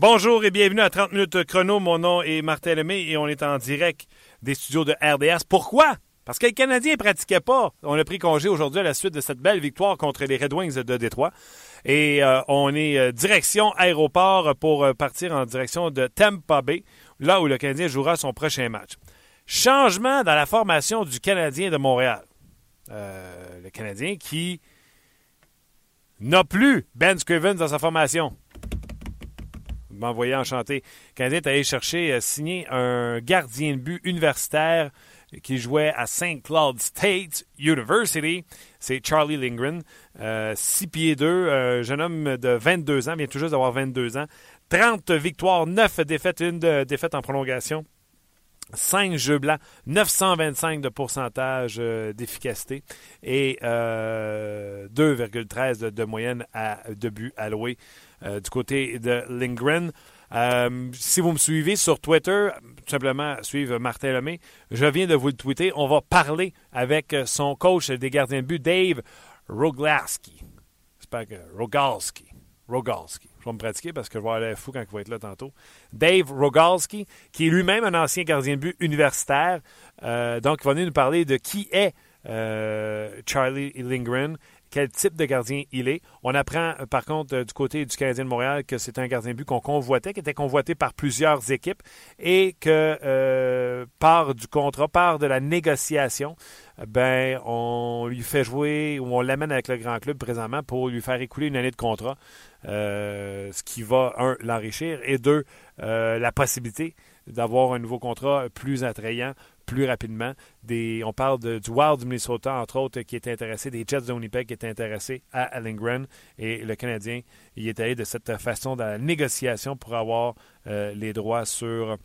Bonjour et bienvenue à 30 minutes chrono. Mon nom est Martin Lemay et on est en direct des studios de RDS. Pourquoi? Parce que les Canadiens ne pratiquaient pas. On a pris congé aujourd'hui à la suite de cette belle victoire contre les Red Wings de Détroit. Et euh, on est euh, direction aéroport pour euh, partir en direction de Tampa Bay, là où le Canadien jouera son prochain match. Changement dans la formation du Canadien de Montréal. le Canadien qui n'a plus Ben Scrivens dans sa formation. Vous m'envoyez enchanté. Le Canadien est allé chercher, signer un gardien de but universitaire qui jouait à St. Cloud State University. C'est Charlie Lindgren, 6 euh, pieds 2, un jeune homme de 22 ans, vient tout juste d'avoir 22 ans. 30 victoires, 9 défaites, une défaite en prolongation. 5 jeux blancs, 925 de pourcentage euh, d'efficacité et 2,13 euh, de, moyenne de but alloué du côté de Lindgren. Euh, si vous me suivez sur Twitter, tout simplement suivre Martin Lemay, je viens de vous le tweeter. On va parler avec son coach des gardiens de but, Dave Roglaski. J'espère que Rogalski. Rogalski. Je vais me pratiquer parce que je vais aller fou quand il va être là tantôt. Dave Rogalski, qui est lui-même un ancien gardien de but universitaire. Euh, donc, il va venir nous parler de qui est euh, Charlie Lindgren quel type de gardien il est. On apprend, euh, par contre, euh, du côté du Canadien de Montréal que c'est un gardien but qu'on convoitait, qui était convoité par plusieurs équipes et que euh, par du contrat, par de la négociation, ben on lui fait jouer ou on l'amène avec le grand club présentement pour lui faire écouler une année de contrat, ce qui va, un, l'enrichir et deux, la possibilité d'avoir un nouveau contrat plus attrayant plus rapidement. On parle du Wild du Minnesota, entre autres, qui est intéressé, des Jets de Winnipeg qui est intéressé à Lindgren. Et le Canadien, il est allé de cette façon dans la négociation pour avoir euh, les droits sur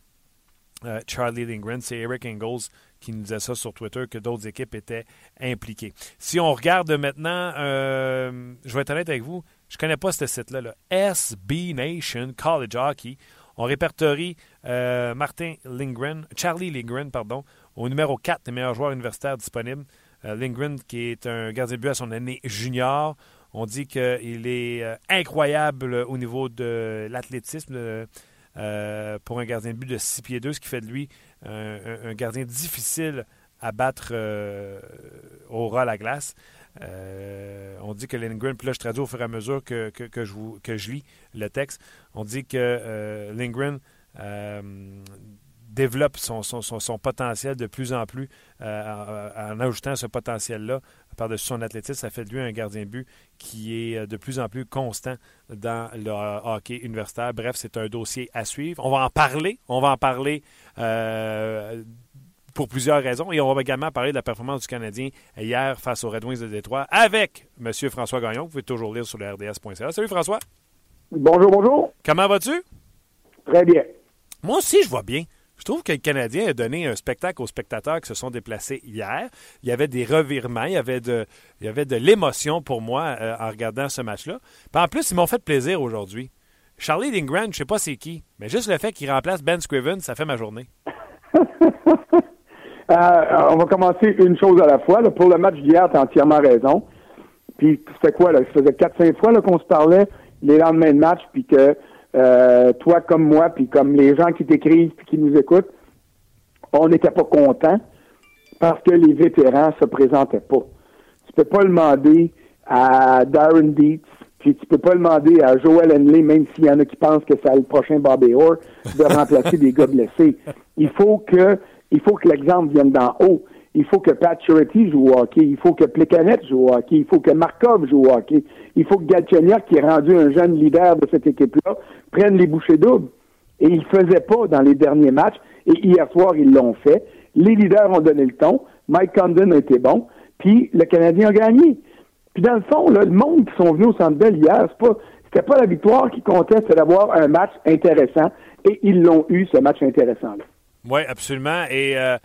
euh, Charlie Lindgren. C'est Eric Engels qui nous disait ça sur Twitter, que d'autres équipes étaient impliquées. Si on regarde maintenant, euh, je vais être honnête avec vous, je ne connais pas ce site-là, là. SB Nation College Hockey. On répertorie euh, Martin Lindgren, Charlie Lindgren, pardon, au numéro 4 des meilleurs joueurs universitaires disponibles. Euh, Lindgren, qui est un gardien de but à son année junior. On dit qu'il est euh, incroyable au niveau de l'athlétisme pour un gardien de but de 6 pieds 2, ce qui fait de lui un, gardien difficile à battre au ras à la glace. Euh, on dit que Lindgren, puis là je traduis au fur et à mesure que, je, lis le texte, on dit que euh, euh, développe son, potentiel de plus en plus en ajoutant ce potentiel-là par-dessus son athlétisme. Ça fait de lui un gardien but qui est de plus en plus constant dans le hockey universitaire. Bref, c'est un dossier à suivre. On va en parler. On va en parler pour plusieurs raisons. Et on va également parler de la performance du Canadien hier face aux Red Wings de Détroit avec M. François Gagnon. Vous pouvez toujours lire sur le RDS.ca. Salut François. Bonjour, bonjour. Comment vas-tu? Très bien. Moi aussi, je vois bien. Je trouve que le Canadien a donné un spectacle aux spectateurs qui se sont déplacés hier. Il y avait des revirements, il y avait de, il y avait de l'émotion pour moi euh, en regardant ce match-là. en plus, ils m'ont fait plaisir aujourd'hui. Charlie Lindgren, je ne sais pas c'est qui, mais juste le fait qu'il remplace Ben Scriven, ça fait ma journée. Euh, on va commencer une chose à la fois. Pour le match d'hier, tu as entièrement raison. Puis c'était quoi, là? Ça faisait 4-5 fois qu'on se parlait les lendemains de match, puis que euh, toi comme moi, puis comme les gens qui t'écrivent puis qui nous écoutent, on n'était pas contents parce que les vétérans se présentaient pas. Tu peux pas demander à Darren Dietz, puis tu peux pas demander à Joel Henley, même s'il y en a qui pensent que c'est le prochain Bobby Orr, de remplacer des gars blessés. Il faut que il faut que l'exemple vienne d'en haut. Il faut que Pat Charity joue hockey. Il faut que Plekanec joue hockey. Il faut que Markov joue hockey. Il faut que Galchenyuk, qui est rendu un jeune leader de cette équipe-là, prenne les bouchées doubles. Et il ne faisait pas dans les derniers matchs. Et hier soir, ils l'ont fait. Les leaders ont donné le ton. Mike Condon a été bon. Puis le Canadien a gagné. Puis dans le fond, le monde qui sont venus au Centre Bell hier, c'est pas, pas la victoire qui comptait, c'est d'avoir un match intéressant. Et ils l'ont eu, ce match intéressant-là. Oui, absolument. Et euh,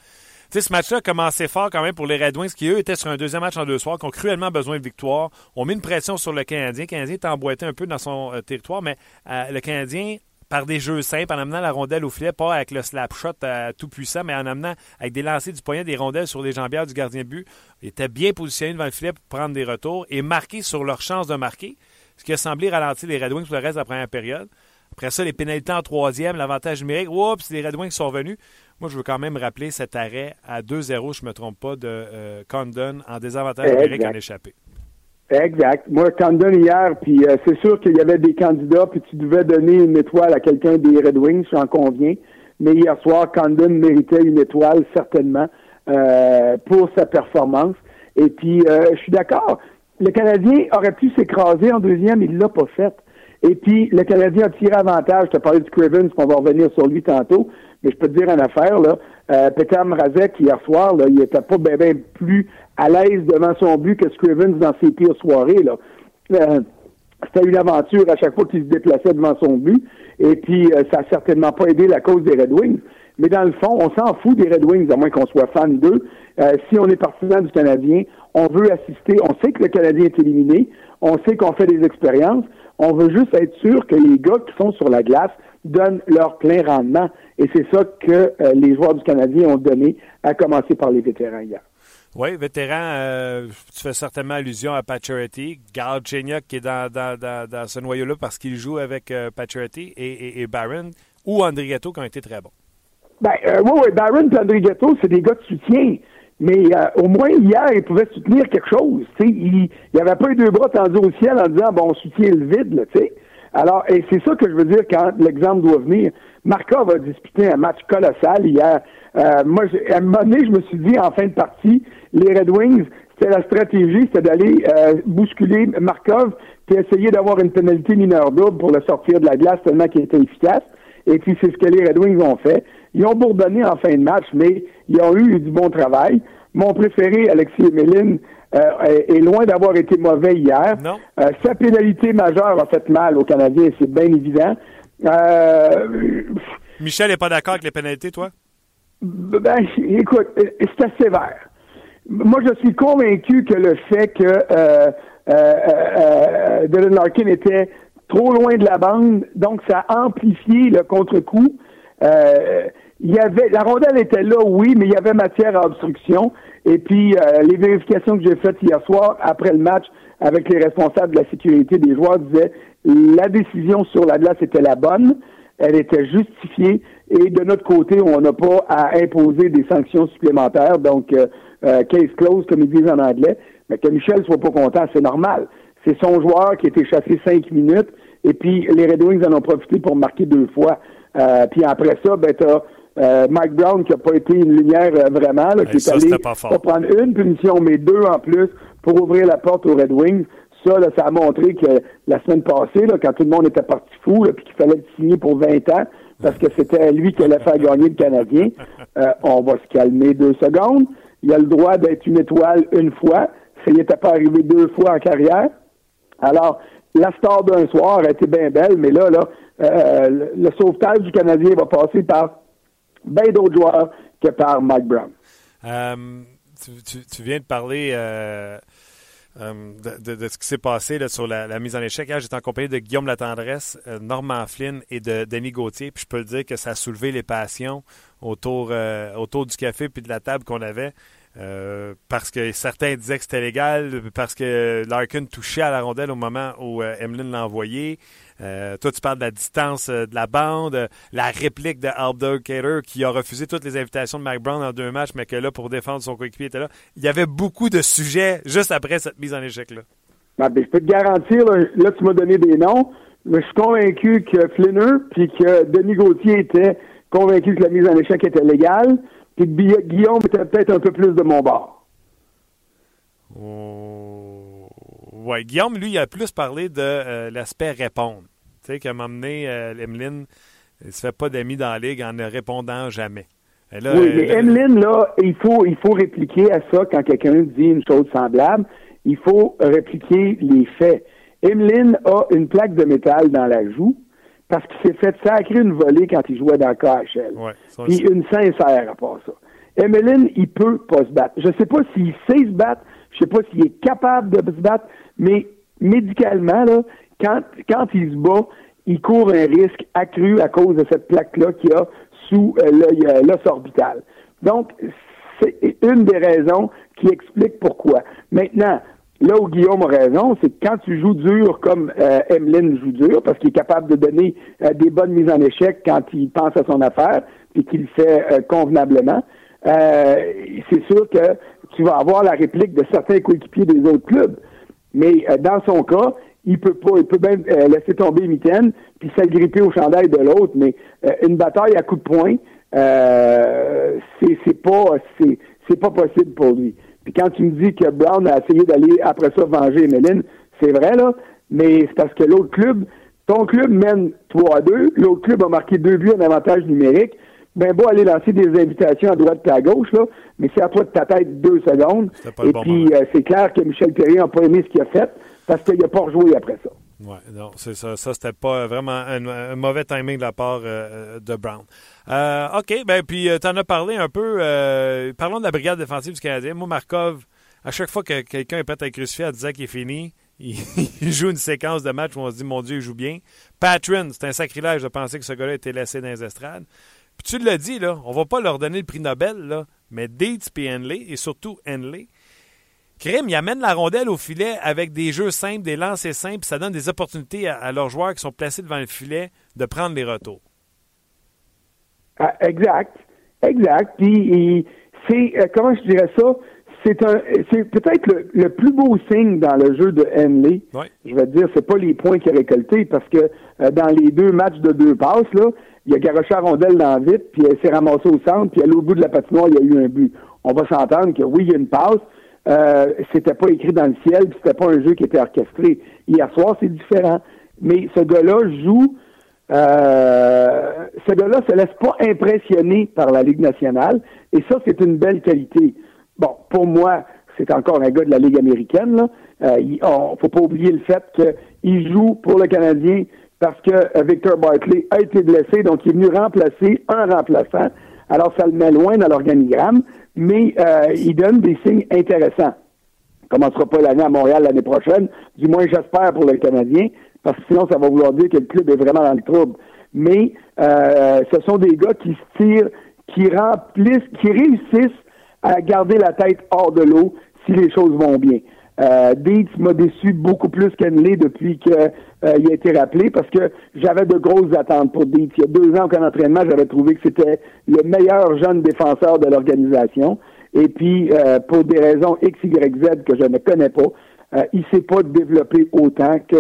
ce match-là a commencé fort quand même pour les Red Wings qui, eux, étaient sur un deuxième match en deux soirs, qui ont cruellement besoin de victoire. On mis une pression sur le Canadien. Le Canadien est emboîté un peu dans son euh, territoire, mais euh, le Canadien, par des jeux simples, en amenant la rondelle au filet, pas avec le slap shot tout puissant, mais en amenant avec des lancers du poignet des rondelles sur les jambières du gardien de but, était bien positionné devant le filet pour prendre des retours et marquer sur leur chance de marquer, ce qui a semblé ralentir les Red Wings pour le reste de la première période Après ça, les pénalités en troisième, l'avantage numérique. Oups, les Red Wings sont venus. Moi, je veux quand même rappeler cet arrêt à 2-0, je ne me trompe pas, de euh, Condon en désavantage numérique en échappé. Exact. Moi, Condon hier, puis euh, c'est sûr qu'il y avait des candidats, puis tu devais donner une étoile à quelqu'un des Red Wings, j'en conviens. Mais hier soir, Condon méritait une étoile, certainement, euh, pour sa performance. Et puis, je suis d'accord. Le Canadien aurait pu s'écraser en deuxième, il l'a pas fait. Et puis, le Canadien a tiré avantage. Je te parlais de Crivens, on va revenir sur lui tantôt. Mais je peux te dire une affaire, là. Euh, Peter Mrazek, hier soir, là, il était pas bien plus à l'aise devant son but que Scrivens dans ses pires soirées, là. Euh, c'était une aventure à chaque fois qu'il se déplaçait devant son but. Et puis, euh, ça a certainement pas aidé la cause des Red Wings. Mais dans le fond, on s'en fout des Red Wings, à moins qu'on soit fan d'eux. Euh, si on est partisan du Canadien, on veut assister. On sait que le Canadien est éliminé. On sait qu'on fait des expériences. On veut juste être sûr que les gars qui sont sur la glace donnent leur plein rendement. Et c'est ça que euh, les joueurs du Canadien ont donné, à commencer par les vétérans hier. Oui, vétéran, euh, tu fais certainement allusion à Pacioretty, Gal qui est dans, ce noyau-là parce qu'il joue avec euh, et, et, Barron, ou Andrigetto qui ont été très bons. Ben, euh, oui, oui, Barron et Andrigetto, c'est des gars de soutien. Mais au moins, hier, ils pouvaient soutenir quelque chose. Il n'y avait pas eu deux bras tendus au ciel en disant, bon, on soutient le vide. tu sais. Alors, et c'est ça que je veux dire quand l'exemple doit venir. Markov a disputé un match colossal hier. Euh, moi, à un moment donné, je me suis dit en fin de partie, les Red Wings, c'était la stratégie, c'était d'aller euh, bousculer Markov puis essayer d'avoir une pénalité mineure double pour le sortir de la glace tellement qu'il était efficace. Et puis c'est ce que les Red Wings ont fait. Ils ont bourdonné en fin de match, mais ils ont eu du bon travail. Mon préféré, Alexis Emeline, euh, est loin d'avoir été mauvais hier. Non. Euh, sa pénalité majeure a fait mal aux Canadiens, c'est bien évident. Euh, Michel n'est pas d'accord avec les pénalités, toi? Ben, écoute, c'est sévère. Moi, je suis convaincu que le fait que euh, euh, Dylan Larkin était trop loin de la bande, donc ça a amplifié le contre-coup. Il y avait la rondelle était là, oui, mais il y avait matière à obstruction. Et puis les vérifications que j'ai faites hier soir après le match avec les responsables de la sécurité des joueurs disaient la décision sur la glace était la bonne, elle était justifiée et de notre côté, on n'a pas à imposer des sanctions supplémentaires, donc euh, euh, case close comme ils disent en anglais. Mais que Michel soit pas content, c'est normal. C'est son joueur qui a été chassé cinq minutes et puis les Red Wings en ont profité pour marquer deux fois. Euh, puis après ça, ben t'as Mike Brown qui a pas été une lumière vraiment, là, qui est allé pas, prendre une punition, mais deux en plus pour ouvrir la porte aux Red Wings. Ça, ça a montré que la semaine passée, là, quand tout le monde était parti fou, puis qu'il fallait le signer pour 20 ans, parce que c'était lui qui allait faire gagner le Canadien, euh, on va se calmer deux secondes. Il a le droit d'être une étoile une fois. Ça n'était pas arrivé deux fois en carrière. Alors, la star d'un soir a été bien belle, mais là, là, euh, le sauvetage du Canadien va passer par bien d'autres joueurs que par Mike Brown. Euh, tu, viens de parler euh, de, ce qui s'est passé sur la, mise en échec. J'étais en compagnie de Guillaume Latendresse, euh, Normand Flynn et de Denis Gauthier. Puis je peux le dire que ça a soulevé les passions autour, euh, autour du café puis de la table qu'on avait. parce que certains disaient que c'était légal, parce que Larkin touchait à la rondelle au moment où Emeline l'a envoyé. Euh, toi, tu parles de la distance euh, de la bande, euh, la réplique de Cater qui a refusé toutes les invitations de Mike Brown en deux matchs, mais que là, pour défendre son coéquipier, était là. Il y avait beaucoup de sujets juste après cette mise en échec-là. Ben, ben, je peux te garantir, là, tu m'as donné des noms, mais je suis convaincu que Flinner puis que Denis Gauthier était convaincu que la mise en échec était légale, puis que Guillaume était peut-être un peu plus de mon bord. Oh. Oui, Guillaume, lui, il a plus parlé de euh, l'aspect répondre. Tu sais, qu'à un moment donné, euh, Emeline ne se fait pas d'amis dans la ligue en ne répondant jamais. oui, mais Emeline, là, il faut, il faut répliquer à ça quand quelqu'un dit une chose semblable. Il faut répliquer les faits. Emeline a une plaque de métal dans la joue parce qu'il s'est fait sacrer une volée quand il jouait dans le KHL. Ouais, Puis une sincère à part ça. Emeline, il peut pas se battre. Je sais pas s'il sait se battre, je sais pas s'il est capable de se battre, mais médicalement, là, quand, quand il se bat, il court un risque accru à cause de cette plaque-là qu'il a sous euh, euh, l'os orbital. Donc, c'est une des raisons qui explique pourquoi. Maintenant, Là où Guillaume a raison, c'est que quand tu joues dur comme euh, Emeline joue dur, parce qu'il est capable de donner euh, des bonnes mises en échec quand il pense à son affaire, puis qu'il le fait euh, convenablement, c'est sûr que tu vas avoir la réplique de certains coéquipiers des autres clubs. Mais dans son cas, il peut pas, il peut même laisser tomber Mitaine, puis s'agripper au chandail de l'autre, mais une bataille à coups de poing, c'est, c'est pas c'est, pas possible pour lui. Puis quand tu me dis que Brown a essayé d'aller après ça venger Emeline, c'est vrai, là, mais c'est parce que l'autre club, ton club mène 3 à 2, l'autre club a marqué deux buts en avantage numérique. Ben beau aller lancer des invitations à droite et à gauche, là, mais c'est à toi de ta tête deux secondes. Et puis euh, c'est clair que Michel Perry n'a pas aimé ce qu'il a fait parce qu'il n'a pas rejoué après ça. Oui, non, c'est ça. Ça, c'était pas vraiment un, mauvais timing de la part euh, de Brown. Euh, OK, ben puis tu en as parlé un peu. parlons de la brigade défensive du Canadien. Moi, Markov, à chaque fois que quelqu'un est prêt à être crucifié à dire qu'il est fini, il, joue une séquence de match où on se dit, mon Dieu, il joue bien. Patron, c'est un sacrilège de penser que ce gars-là été laissé dans les estrades. Puis tu l'as dit, là, on va pas leur donner le prix Nobel, là, mais Dietz et Henley, et surtout Henley, Crime, il amène la rondelle au filet avec des jeux simples, des lancers simples, ça donne des opportunités à, leurs joueurs qui sont placés devant le filet de prendre les retours. Ah, exact. Exact. Puis c'est euh, comment je dirais ça? C'est un c'est peut-être le, plus beau signe dans le jeu de Henley. Je vais te dire, c'est pas les points qu'il a récoltés parce que euh, dans les deux matchs de deux passes, là, il a garoché la rondelle dans le vide, puis elle s'est ramassée au centre, puis à l'autre bout de la patinoire, il y a eu un but. On va s'entendre que oui, il y a une passe, euh, c'était pas écrit dans le ciel, c'était pas un jeu qui était orchestré. Hier soir, c'est différent. Mais ce gars-là joue. Euh, ce gars-là se laisse pas impressionner par la Ligue nationale, et ça, c'est une belle qualité. Bon, pour moi, c'est encore un gars de la Ligue américaine. Là. Euh, il, faut pas oublier le fait qu'il joue pour le Canadien parce que Victor Barkley a été blessé, donc il est venu remplacer un remplaçant. Alors, ça le met loin dans l'organigramme, mais euh, il donne des signes intéressants. Il commencera pas l'année à Montréal l'année prochaine, du moins j'espère pour le Canadien, parce que sinon ça va vouloir dire que le club est vraiment dans le trouble. Mais euh, ce sont des gars qui se tirent, qui remplissent, qui réussissent à garder la tête hors de l'eau si les choses vont bien. Euh, m'a déçu beaucoup plus qu'Henley depuis qu'il euh, a été rappelé parce que j'avais de grosses attentes pour Dietz. Il y a deux ans qu'en entraînement, j'avais trouvé que c'était le meilleur jeune défenseur de l'organisation. Et puis, euh, pour des raisons X, Y, Z que je ne connais pas, euh, il s'est pas développé autant que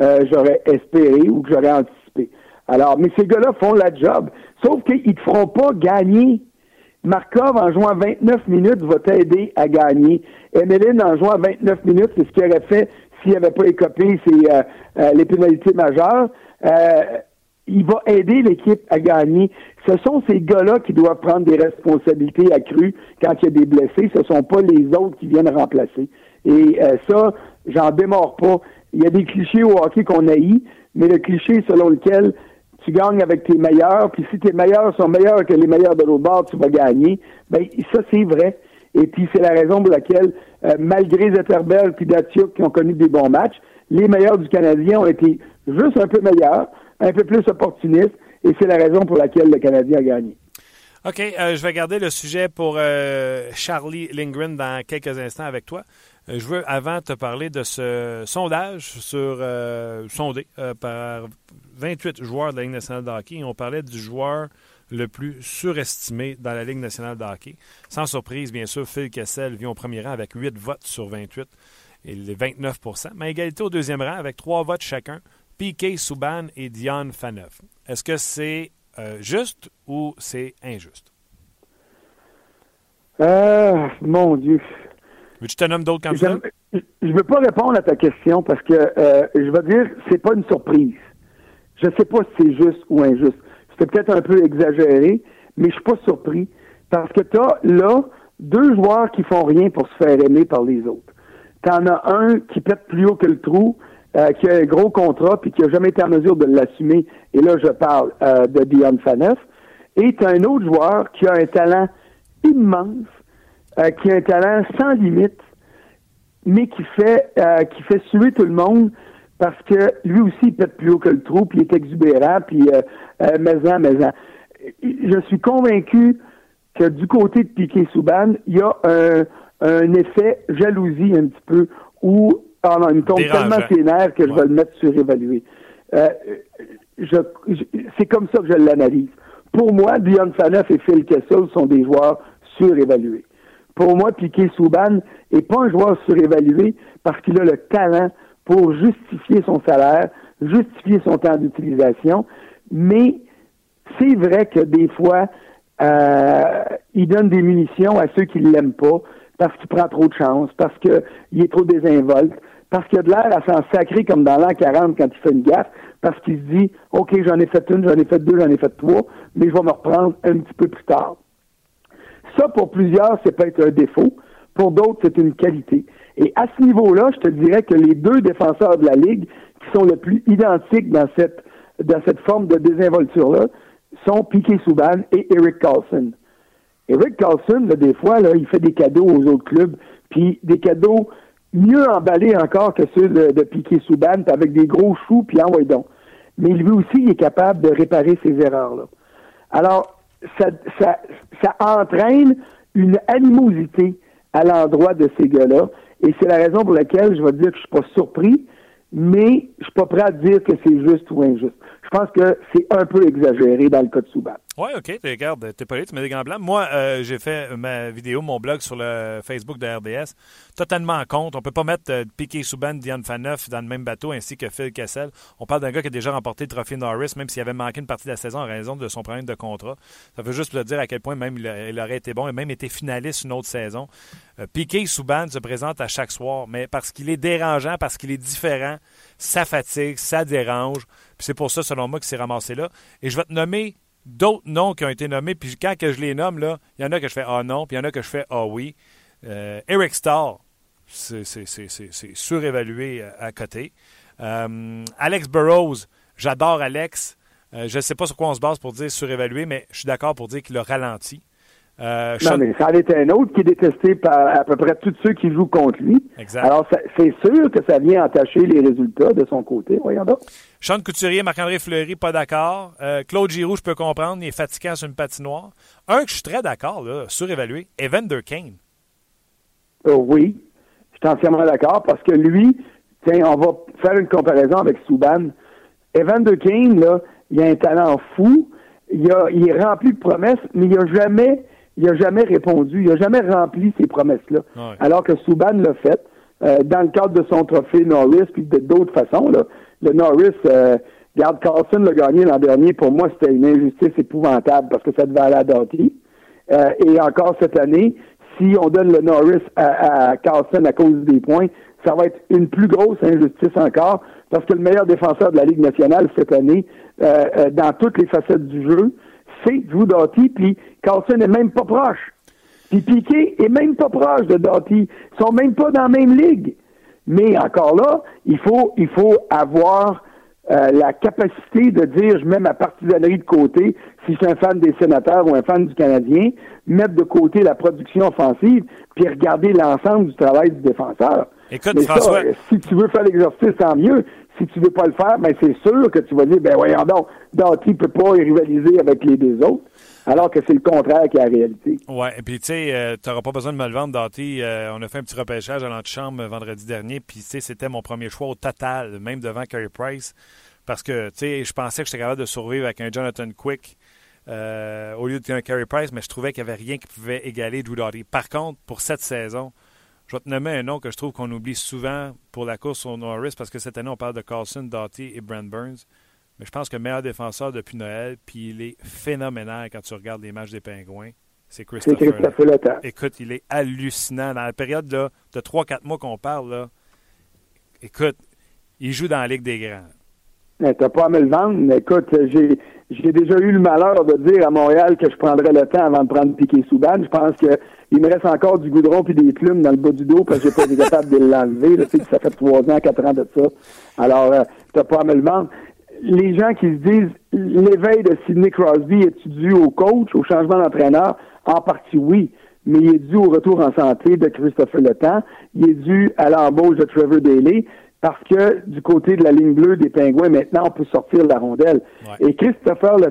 euh, j'aurais espéré ou que j'aurais anticipé. Alors, mais ces gars-là font la job. Sauf qu'ils ne te feront pas gagner Markov, en jouant 29 minutes, va t'aider à gagner. Emeline, en jouant 29 minutes, c'est ce qu'il aurait fait s'il n'avait pas écopé euh, euh, les pénalités majeures. Euh, il va aider l'équipe à gagner. Ce sont ces gars-là qui doivent prendre des responsabilités accrues quand il y a des blessés. Ce ne sont pas les autres qui viennent remplacer. Et ça, j'en démords pas. Il y a des clichés au hockey qu'on haït, mais le cliché selon lequel tu gagnes avec tes meilleurs, puis si tes meilleurs sont meilleurs que les meilleurs de l'autre bord, tu vas gagner. Ben ça c'est vrai. Et puis c'est la raison pour laquelle, euh, malgré Zetterberg et Datsuk qui ont connu des bons matchs, les meilleurs du Canadien ont été juste un peu meilleurs, un peu plus opportunistes, et c'est la raison pour laquelle le Canadien a gagné. OK, euh, je vais garder le sujet pour euh, Charlie Lindgren dans quelques instants avec toi. je veux avant te parler de ce sondage sur sondé par 28 joueurs de la Ligue nationale de hockey. on parlait du joueur le plus surestimé dans la Ligue nationale de hockey. Sans surprise, bien sûr, Phil Kessel vient au premier rang avec 8 votes sur 28 et les 29% mais égalité au deuxième rang avec 3 votes chacun, Piquet Souban et Dion Faneuf. Est-ce que c'est euh, juste ou c'est injuste? Euh, mon Dieu. Veux-tu te nommer d'autres candidats? Je ne veux pas répondre à ta question parce que euh, je veux dire, c'est pas une surprise. Je ne sais pas si c'est juste ou injuste. C'était peut-être un peu exagéré, mais je suis pas surpris. Parce que tu as là deux joueurs qui font rien pour se faire aimer par les autres. Tu en as un qui pète plus haut que le trou, euh, qui a un gros contrat, puis qui n'a jamais été en mesure de l'assumer. Et là, je parle euh, de Dion Faneuf. Et tu as un autre joueur qui a un talent immense, euh, qui a un talent sans limite, mais qui fait qui fait suer tout le monde parce que lui aussi, il pète plus haut que le trou, puis il est exubérant, puis euh, euh, maison, maison. Je suis convaincu que du côté de Piquet Souban, il y a un, effet jalousie un petit peu où ah non, il me tombe tellement ses nerfs que je vais le mettre surévalué. Euh, je, c'est comme ça que je l'analyse. Pour moi, Dion Faneuf et Phil Kessel sont des joueurs surévalués. Pour moi, Piquet Souban n'est pas un joueur surévalué parce qu'il a le talent pour justifier son salaire, justifier son temps d'utilisation, mais c'est vrai que des fois, euh, il donne des munitions à ceux qui ne l'aiment pas parce qu'il prend trop de chance, parce qu'il est trop désinvolte, parce qu'il a de l'air à s'en sacrer comme dans l'an 40 quand il fait une gaffe, parce qu'il se dit, OK, j'en ai fait une, j'en ai fait deux, j'en ai fait trois, mais je vais me reprendre un petit peu plus tard. Ça, pour plusieurs, c'est peut-être un défaut. Pour d'autres, c'est une qualité. Et à ce niveau-là, je te dirais que les deux défenseurs de la Ligue qui sont le plus identiques dans cette, dans cette forme de désinvolture-là sont Piquet Souban et Eric Carlson. Eric Carlson, des fois, là, il fait des cadeaux aux autres clubs, puis des cadeaux mieux emballés encore que ceux de, de Piquet Souban, avec des gros choux, puis envoie donc. Mais lui aussi, il est capable de réparer ses erreurs-là. Alors, ça, ça, ça entraîne une animosité à l'endroit de ces gars-là. Et c'est la raison pour laquelle je vais dire que je suis pas surpris, mais je suis pas prêt à dire que c'est juste ou injuste. Je pense que c'est un peu exagéré dans le cas de Souban. Oui, OK. Regarde, t'es là, tu mets des gants blancs. Moi, euh, j'ai fait ma vidéo, mon blog sur le Facebook de RDS, totalement en compte. On peut pas mettre euh, Piquet Souban, Diane Faneuf dans le même bateau, ainsi que Phil Kessel. On parle d'un gars qui a déjà remporté le trophée Norris, même s'il avait manqué une partie de la saison en raison de son problème de contrat. Ça veut juste le dire à quel point même il, aurait été bon et même été finaliste une autre saison. Euh, Piquet Souban se présente à chaque soir, mais parce qu'il est dérangeant, parce qu'il est différent, ça fatigue, ça dérange. Puis c'est pour ça, selon moi, qu'il s'est ramassé là. Et je vais te nommer d'autres noms qui ont été nommés, puis quand que je les nomme, là, il y en a que je fais Ah non, puis il y en a que je fais Ah oui. Euh, Eric Starr, c'est surévalué à, côté. Euh, Alex Burrows, j'adore Alex. Euh, je ne sais pas sur quoi on se base pour dire surévalué, mais je suis d'accord pour dire qu'il a ralenti. Euh, non, mais ça en est un autre qui est détesté par à peu près tous ceux qui jouent contre lui. Exact. Alors, c'est sûr que ça vient entacher les résultats de son côté. Voyons donc. Sean Couturier, Marc-André Fleury, pas d'accord. Euh, Claude Giroux, je peux comprendre, il est fatiguant sur une patinoire. Un que je suis très d'accord, surévalué, Evander Kane. Euh, oui, je suis entièrement d'accord parce que lui, tiens, on va faire une comparaison avec Souban. Evander Kane, là, il a un talent fou. Il, a, il est rempli de promesses, mais il n'a jamais il n'a jamais répondu, il n'a jamais rempli ces promesses-là. Alors que Souban l'a fait euh, dans le cadre de son trophée Norris, puis d'autres façons. Là, le Norris, euh, Garde Carlson l'a gagné l'an dernier. Pour moi, c'était une injustice épouvantable parce que ça devait aller à Doughty. Euh, et encore cette année, si on donne le Norris à, à Carlson à cause des points, ça va être une plus grosse injustice encore parce que le meilleur défenseur de la Ligue nationale cette année, euh, euh dans toutes les facettes du jeu, c'est Drew Doughty, puis Carlson n'est même pas proche. Puis Piquet est même pas proche de Doughty. Ils sont même pas dans la même ligue. Mais encore là, il faut, il faut avoir euh, la capacité de dire je mets ma partisanerie de côté si je suis un fan des sénateurs ou un fan du Canadien, mettre de côté la production offensive, puis regarder l'ensemble du travail du défenseur. Écoute, François... si tu veux faire l'exercice, tant mieux. Si tu veux pas le faire, ben c'est sûr que tu vas dire, ben voyons donc, Doughty peut pas rivaliser avec les deux autres. Alors que c'est le contraire qui est la réalité. Oui, et puis tu sais, euh, tu n'auras pas besoin de me le vendre, Doughty. Euh, on a fait un petit repêchage à l'antichambre vendredi dernier, puis tu sais, c'était mon premier choix au total, même devant Carey Price. Parce que, tu sais, je pensais que j'étais capable de survivre avec un Jonathan Quick euh, au lieu d'un Carey Price, mais je trouvais qu'il n'y avait rien qui pouvait égaler Drew Doughty. Par contre, pour cette saison, je vais te nommer un nom que je trouve qu'on oublie souvent pour la course au Norris, parce que cette année, on parle de Carlson, Doughty et Brent Burns. Mais je pense que le meilleur défenseur depuis Noël, puis il est phénoménal quand tu regardes les matchs des Pingouins, c'est Christopher. Christopher Écoute, il est hallucinant. Dans la période de 3-4 mois qu'on parle, là, écoute, il joue dans la Ligue des Grands. T'as pas à me le vendre. Écoute, j'ai j'ai déjà eu le malheur de dire à Montréal que je prendrais le temps avant de prendre Piqué Souban. Je pense qu'il me reste encore du goudron puis des plumes dans le bas du dos parce que j'ai pas été capable de l'enlever. Sais, ça fait trois ans, quatre ans de ça. Alors, euh, t'as pas à me le vendre les gens qui se disent l'éveil de Sidney Crosby est dû au coach, au changement d'entraîneur? En partie, oui. Mais il est dû au retour en santé de Christopher Le Il est dû à l'embauche de Trevor Daly parce que du côté de la ligne bleue des Pingouins, maintenant, on peut sortir la rondelle. Et Christopher Le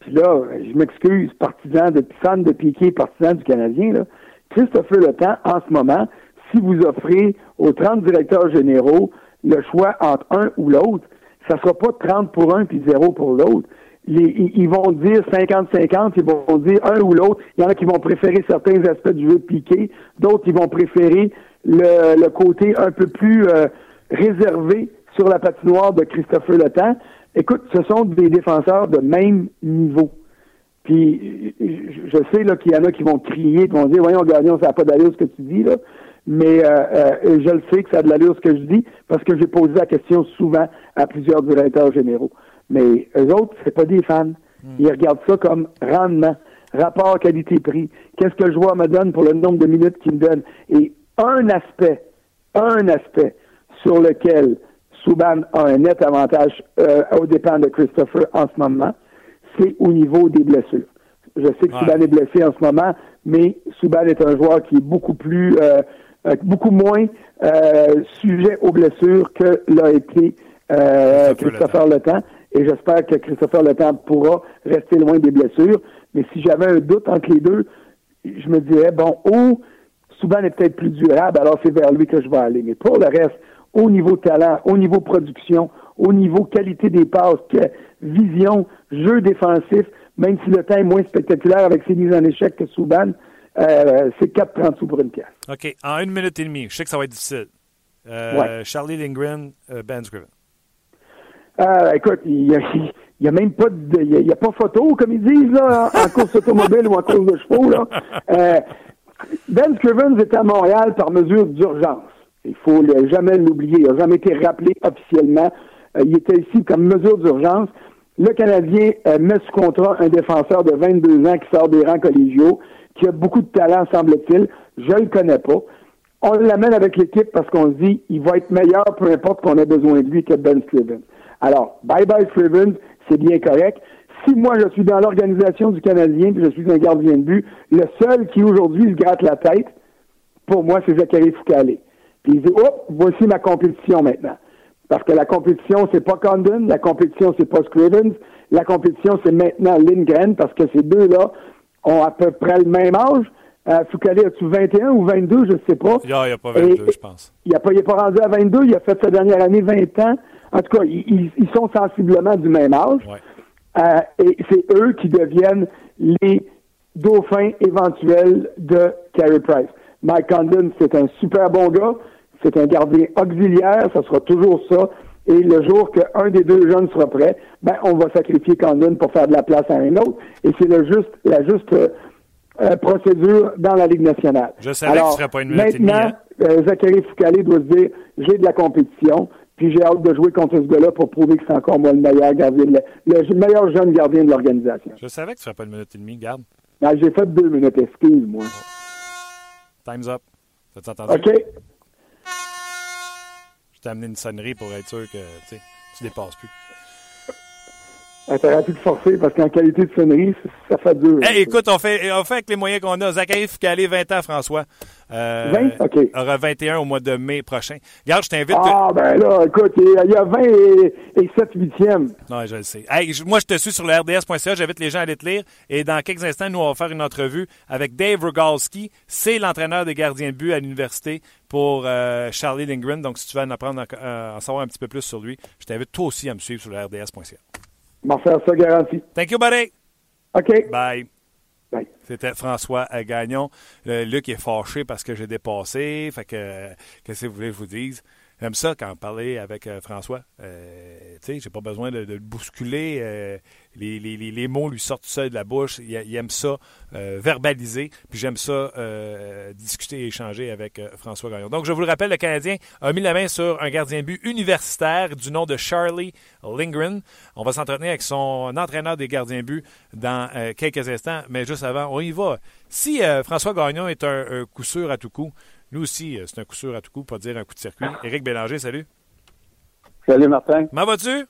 puis là, je m'excuse, partisan de fan de Piquet, partisan du Canadien, là, Christopher Le en ce moment, si vous offrez aux 30 directeurs généraux le choix entre un ou l'autre, ça sera pas 30 pour un puis 0 pour l'autre. ils vont dire 50-50, ils vont dire un ou l'autre. Il y en a qui vont préférer certains aspects du jeu piqué, d'autres ils vont préférer le, côté un peu plus euh, réservé sur la patinoire de Christopher Le Écoute, ce sont des défenseurs de même niveau. Puis je sais là qu'il y en a qui vont crier, qui vont dire Voyons, Gagnon, ça n'a pas d'allure ce que tu dis là. Mais euh, euh, je le sais que ça a de l'allure ce que je dis, parce que j'ai posé la question souvent à plusieurs directeurs généraux. Mais eux autres, c'est pas des fans. Hmm. Ils regardent ça comme rendement, rapport qualité-prix. Qu'est-ce que le joueur me donne pour le nombre de minutes qu'il me donne? Et un aspect, un aspect sur lequel Souban a un net avantage euh, au dépend de Christopher en ce moment, c'est au niveau des blessures. Je sais que Souban est blessé en ce moment, mais Souban est un joueur qui est beaucoup plus, euh, euh, beaucoup moins sujet aux blessures que l'a été Christopher Le Temps. Et j'espère que Christopher Le Temps pourra rester loin des blessures. Mais si j'avais un doute entre les deux, je me dirais, bon, où Souban est peut-être plus durable, alors c'est vers lui que je vais aller. Mais pour le reste, au niveau talent, au niveau production, au niveau qualité des passes, vision, jeu défensif, même si le temps est moins spectaculaire avec ses mises en échec que Souban, euh, c'est 4,30 sous pour une pièce. OK. En une minute et demie, je sais que ça va être difficile. Euh, Charlie Lindgren, euh, Ben Scriven. écoute, il n'y a, même pas de, il y a, pas photo, comme ils disent, là, en, course automobile ou en course de chevaux. Là. ben Scrivens est à Montréal par mesure d'urgence. Il faut jamais l'oublier. Il n'a jamais été rappelé officiellement. Euh, il était ici comme mesure d'urgence. Le Canadien euh, met sous contrat un défenseur de 22 ans qui sort des rangs collégiaux, qui a beaucoup de talent, semble-t-il. Je ne le connais pas. On l'amène avec l'équipe parce qu'on se dit il va être meilleur peu importe qu'on ait besoin de lui que Ben Scrivens. Alors, bye-bye Scrivens, c'est bien correct. Si moi je suis dans l'organisation du Canadien puis je suis un gardien de but, le seul qui aujourd'hui se gratte la tête, pour moi, c'est Zachary Foucalé. Puis il dit, oh, voici ma compétition maintenant. Parce que la compétition, c'est pas Condon, la compétition, c'est pas Scrivens, la compétition, c'est maintenant Lindgren, parce que ces deux-là ont à peu près le même âge. Euh, Foucault, as-tu 21 ou 22, je ne sais pas. Il n'y a, pas 22, je pense. Il n'est pas, pas rendu à 22, il a fait sa dernière année 20 ans. En tout cas, ils, sont sensiblement du même âge. Euh, et c'est eux qui deviennent les dauphins éventuels de Carey Price. Mike Condon, c'est un super bon gars. C'est un gardien auxiliaire, ça sera toujours ça. Et le jour qu'un des deux jeunes sera prêt, ben, on va sacrifier Condon pour faire de la place à un autre. Et c'est le juste, la juste euh, procédure dans la Ligue nationale. Je savais que ce serait pas une minute Maintenant, euh, Zachary Foucalé doit se dire, j'ai de la compétition, puis j'ai hâte de jouer contre ce gars-là pour prouver que c'est encore moi le meilleur gardien, le, meilleur jeune gardien de l'organisation. Je savais que ce serait pas une minute et demie, garde. Ben, j'ai fait deux minutes, excuse-moi. Time's up. T'as entendu? OK t'ai amené une sonnerie pour être sûr que tu dépasses plus. Ah, T'aurais pu forcer parce qu'en qualité de sonnerie, ça fait dur. écoute, on fait, on fait avec les moyens qu'on a. Zachary Foucalé, 20 ans, François. 20? Euh, OK. aura 21 au mois de mai prochain. Regarde, je t'invite. Ah, ben là, écoute, il y a 20 et, 7 huitièmes. Non, je le sais. moi, je te suis sur le RDS.ca. J'invite les gens à aller te lire. Et dans quelques instants, nous, on va faire une entrevue avec Dave Rogalski. C'est l'entraîneur des gardiens de but à l'université pour euh, Charlie Lindgren. Donc, si tu veux en apprendre, en savoir un petit peu plus sur lui, je t'invite toi aussi à me suivre sur le RDS.ca. Faire ça garanti. Thank you, buddy. OK. Bye. C'était François Gagnon. Luc est fâché parce que j'ai dépassé. Fait que, qu'est-ce que vous voulez que je vous dise? J'aime ça quand parler avec euh, François. Euh, tu sais, j'ai pas besoin de, le bousculer. Euh, les, les, les, mots lui sortent seuls de la bouche. Il, aime ça verbaliser. Puis j'aime ça discuter et échanger avec François Gagnon. Donc, je vous le rappelle, le Canadien a mis la main sur un gardien but universitaire du nom de Charlie Lindgren. On va s'entretenir avec son entraîneur des gardiens but dans quelques instants. Mais juste avant, on y va. Si François Gagnon est un coup sûr à tout coup, nous aussi, euh, c'est un coup sûr à tout coup, pas dire un coup de circuit. Éric Bélanger, salut. Salut Martin. Comment vas-tu?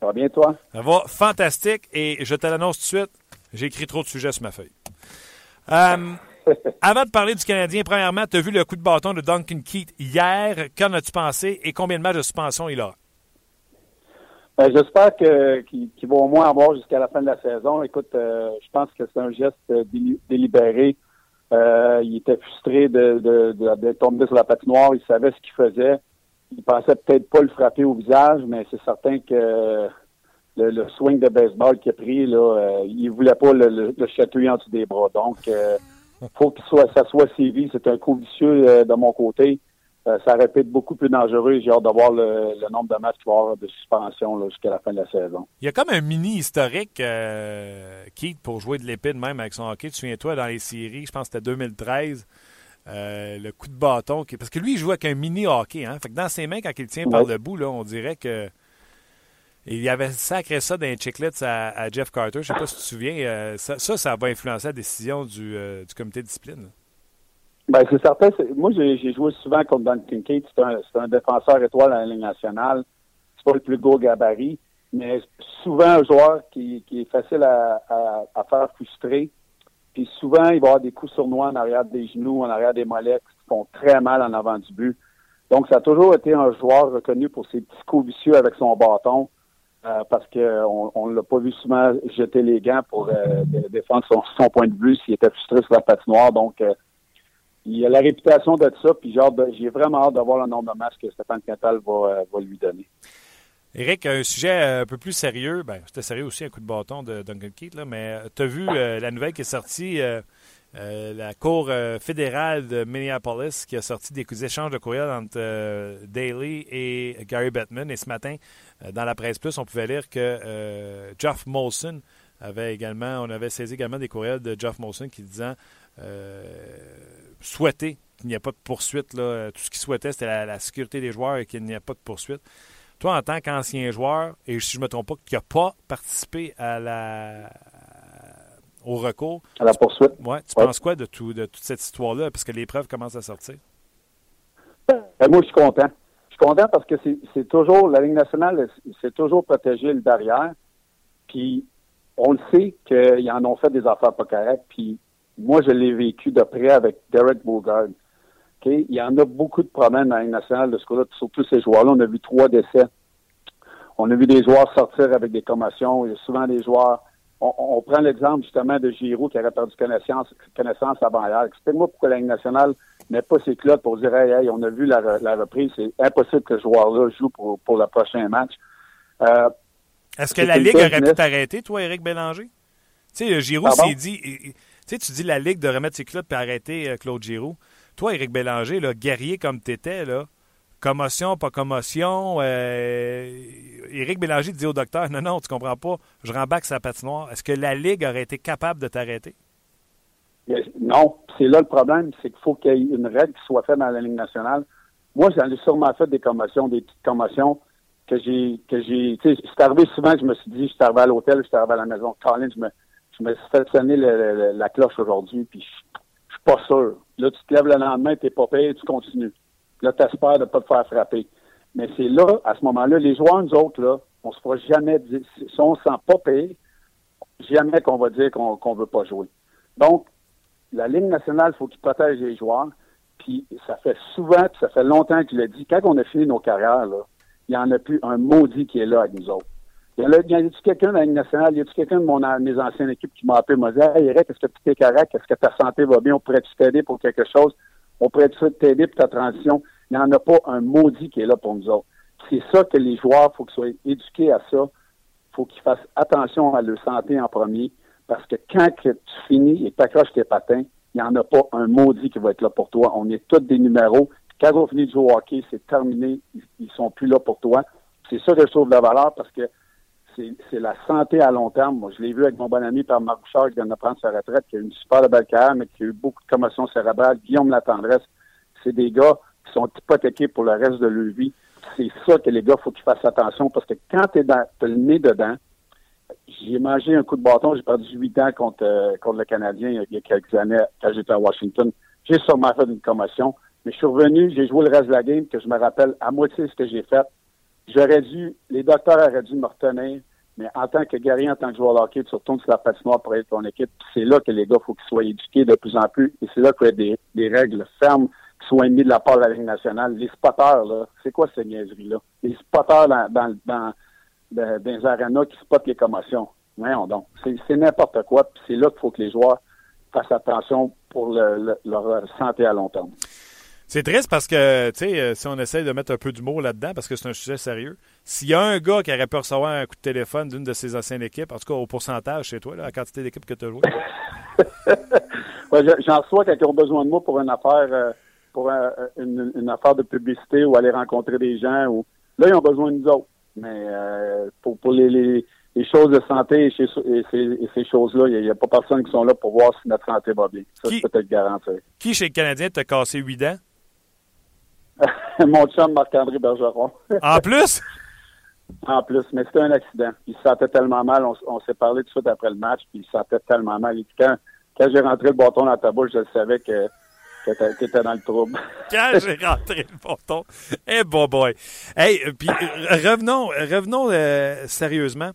Ça va bien, toi? Ça va fantastique et je te l'annonce tout de suite, j'ai écrit trop de sujets sur ma feuille. Euh, avant de parler du Canadien, premièrement, tu as vu le coup de bâton de Duncan Keith hier? Qu'en as-tu pensé et combien de matchs de suspension il a? Ben, j'espère qu'il va au moins avoir jusqu'à la fin de la saison. Écoute, euh, je pense que c'est un geste délibéré Euh, il était frustré de, de, de, tomber sur la patinoire. Il savait ce qu'il faisait. Il pensait peut-être pas le frapper au visage, mais c'est certain que le, swing de baseball qu'il a pris, là, euh, il voulait pas le, le, chatouiller en dessous des bras. Donc, euh, faut que soit, ça soit sévi. C'est un coup vicieux euh, de mon côté. Euh, ça répète beaucoup plus dangereux. J'ai hâte de voir le, nombre de matchs qu'il va avoir de suspension jusqu'à la fin de la saison. Il y a comme un mini historique, Keith, pour jouer de l'épée de même avec son hockey. Tu te souviens-toi, dans les séries, je pense que c'était 2013, le coup de bâton. Parce que lui, il joue avec un mini hockey. Hein? Fait que dans ses mains, quand il tient par le bout, là, on dirait que il avait sacré ça dans les chiclets à, Jeff Carter. Je ne sais pas si tu te souviens. Euh, ça, ça, va influencer la décision du, euh, comité de discipline. Ben, c'est certain. Moi, j'ai joué souvent contre Don Kincaid. C'est un, défenseur étoile à la Ligue nationale. C'est pas le plus gros gabarit, mais souvent un joueur qui, est facile à, faire frustrer. Puis souvent, il va avoir des coups sournois en arrière des genoux, en arrière des mollets qui font très mal en avant du but. Donc, ça a toujours été un joueur reconnu pour ses petits coups vicieux avec son bâton. Euh, parce qu'on ne l'a pas vu souvent jeter les gants pour euh, défendre son, point de vue s'il était frustré sur la patinoire. Donc, euh, il a la réputation de ça, puis j'ai vraiment hâte de voir le nombre de matchs que Stéphane Quintal va, lui donner. Éric, un sujet un peu plus sérieux, ben, c'était sérieux aussi, un coup de bâton de Duncan Keith, là, mais tu as vu la nouvelle qui est sortie euh, la Cour euh, fédérale de Minneapolis qui a sorti des échanges de courriels entre euh, Daly et Gary Bettman. Et ce matin, dans la presse plus, on pouvait lire que Jeff Molson avait également, on avait saisi également des courriels de Jeff Molson qui disant souhaiter qu'il n'y ait pas de poursuite. Là. Tout ce qu'il souhaitait, c'était la, la, sécurité des joueurs et qu'il n'y ait pas de poursuite. Toi, en tant qu'ancien joueur, et si je ne me trompe pas, qui n'a pas participé à la, au recours. À la poursuite. Ouais, tu penses quoi de, tout, de toute cette histoire-là, parce que les preuves commencent à sortir? Ben, moi, je suis content. Je suis content parce que c'est toujours, la Ligue nationale, c'est toujours protégé le derrière. Puis, on le sait qu'ils en ont fait des affaires pas correctes. Puis, moi, je l'ai vécu de près avec Derek Bogard. Il y en a beaucoup de problèmes dans la Ligue nationale de ce coup-là, surtout ces joueurs-là. On a vu trois décès. On a vu des joueurs sortir avec des commotions. Il y a souvent des joueurs on, prend l'exemple justement de Giroud qui aurait perdu connaissance, connaissance avant hier. Explique-moi pourquoi la Ligue nationale met pas ses clottes pour dire hey, on a vu la, reprise, c'est impossible que ce joueur-là joue pour, pour le prochain match. Euh, Est-ce que la Ligue aurait pu t'arrêter, toi, Éric Bélanger? Tu sais, Giroud s'est dit. Tu sais, tu dis la Ligue de remettre ses clottes et arrêter euh, Claude Giroud. Toi, Éric Bélanger, guerrier comme tu étais, là, commotion, pas commotion. Euh, Éric Bélanger dit au docteur Non, non, tu comprends pas, je rembaque sa patinoire. Est-ce que la Ligue aurait été capable de t'arrêter? Non, c'est là le problème, c'est qu'il faut qu'il y ait une règle qui soit faite dans la Ligue nationale. Moi, j'en ai sûrement fait des commotions, des petites commotions que j'ai que j'ai. Tu sais, c'est arrivé souvent je me suis dit, je suis arrivé à l'hôtel, je suis arrivé à la maison. Colin, je me, je me suis fait sonner la cloche aujourd'hui, puis je, suis pas sûr. Là, tu te lèves le lendemain, t'es pas payé, tu continues. Là, tu espères de ne pas te faire frapper. Mais c'est là, à ce moment-là, les joueurs, nous autres, là, on se fera jamais dire, si on ne sent pas payer, jamais qu'on va dire qu'on ne veut pas jouer. Donc, la Ligue nationale, il faut qu'il protège les joueurs. Puis ça fait souvent, puis ça fait longtemps que je l'ai dit, quand on a fini nos carrières, là, il n'y en a plus un maudit qui est là avec nous autres. Il y a, quelqu'un dans la Ligue nationale, y a quelqu'un de mon, mes anciennes équipes qui m'a appelé, m'a dit Hey Eric, est-ce que tu es correct? Est-ce que ta santé va bien? On pourrait-tu t'aider pour quelque chose? on pourrait t'aider pour ta transition? Il n'y en a pas un maudit qui est là pour nous autres. C'est ça que les joueurs, il faut qu'ils soient éduqués à ça. Il faut qu'ils fassent attention à leur santé en premier. Parce que quand tu finis et que tu accroches tes patins, il n'y en a pas un maudit qui va être là pour toi. On est tous des numéros. Quand on finit de jouer au hockey, c'est terminé. Ils, sont plus là pour toi. C'est ça que je trouve de valeur parce que c'est la santé à long terme. Moi, je l'ai vu avec mon bon ami par Marc Bouchard qui vient de prendre sa retraite, qui a eu une super belle carrière, mais qui a eu beaucoup de commotions cérébrales. Guillaume Latendresse, c'est des gars qui sont hypothéqués pour le reste de leur vie. C'est ça que les gars, faut qu'ils fassent attention parce que quand tu es le nez dedans, j'ai mangé un coup de bâton, j'ai perdu 8 ans contre, euh, contre le Canadien il y a quelques années quand j'étais à Washington. J'ai sûrement fait une commotion, mais je suis revenu, j'ai joué le reste de la game, que je me rappelle à moitié ce que j'ai fait. J'aurais dû, les docteurs auraient dû me retenir, mais en tant que guerrier, en tant que joueur de hockey, tu retournes sur la patinoire pour aider ton équipe. C'est là que les gars, faut qu'ils soient éduqués de plus en plus. Et c'est là qu'il y a des, règles fermes qui soient émises de la part de la Ligue nationale. Les spotters, là, c'est quoi ces niaiseries-là? Les spotters dans, dans, dans, dans, les arénas qui spotent les commotions. Voyons donc. C'est n'importe quoi. c'est là qu'il faut que les joueurs fassent attention pour leur santé à long terme. C'est triste parce que, tu sais, euh, si on essaie de mettre un peu d'humour là-dedans, parce que c'est un sujet sérieux, s'il y a un gars qui aurait pu recevoir un coup de téléphone d'une de ses anciennes équipes, en tout cas au pourcentage chez toi, la quantité d'équipes que tu as joué. J'en reçois quand ils ont besoin de moi pour une affaire, euh, pour une, affaire de publicité ou aller rencontrer des gens. Ou... Là, ils ont besoin de nous autres. Mais euh, pour, les, choses de santé et, ces, choses-là, il n'y a, pas personne qui sont là pour voir si notre santé va bien. Ça, c'est peut être garanti. Qui chez le Canadien t'a cassé huit dents? Mon chum Marc-André Bergeron. en plus? En plus, mais c'était un accident. Il se sentait tellement mal. On, s'est parlé tout de suite après le match, puis il se sentait tellement mal. quand, quand j'ai rentré le bâton dans ta bouche, je savais que tu étais dans le trouble. quand j'ai rentré le bâton. Eh bon boy. Hey, puis revenons, revenons euh, sérieusement.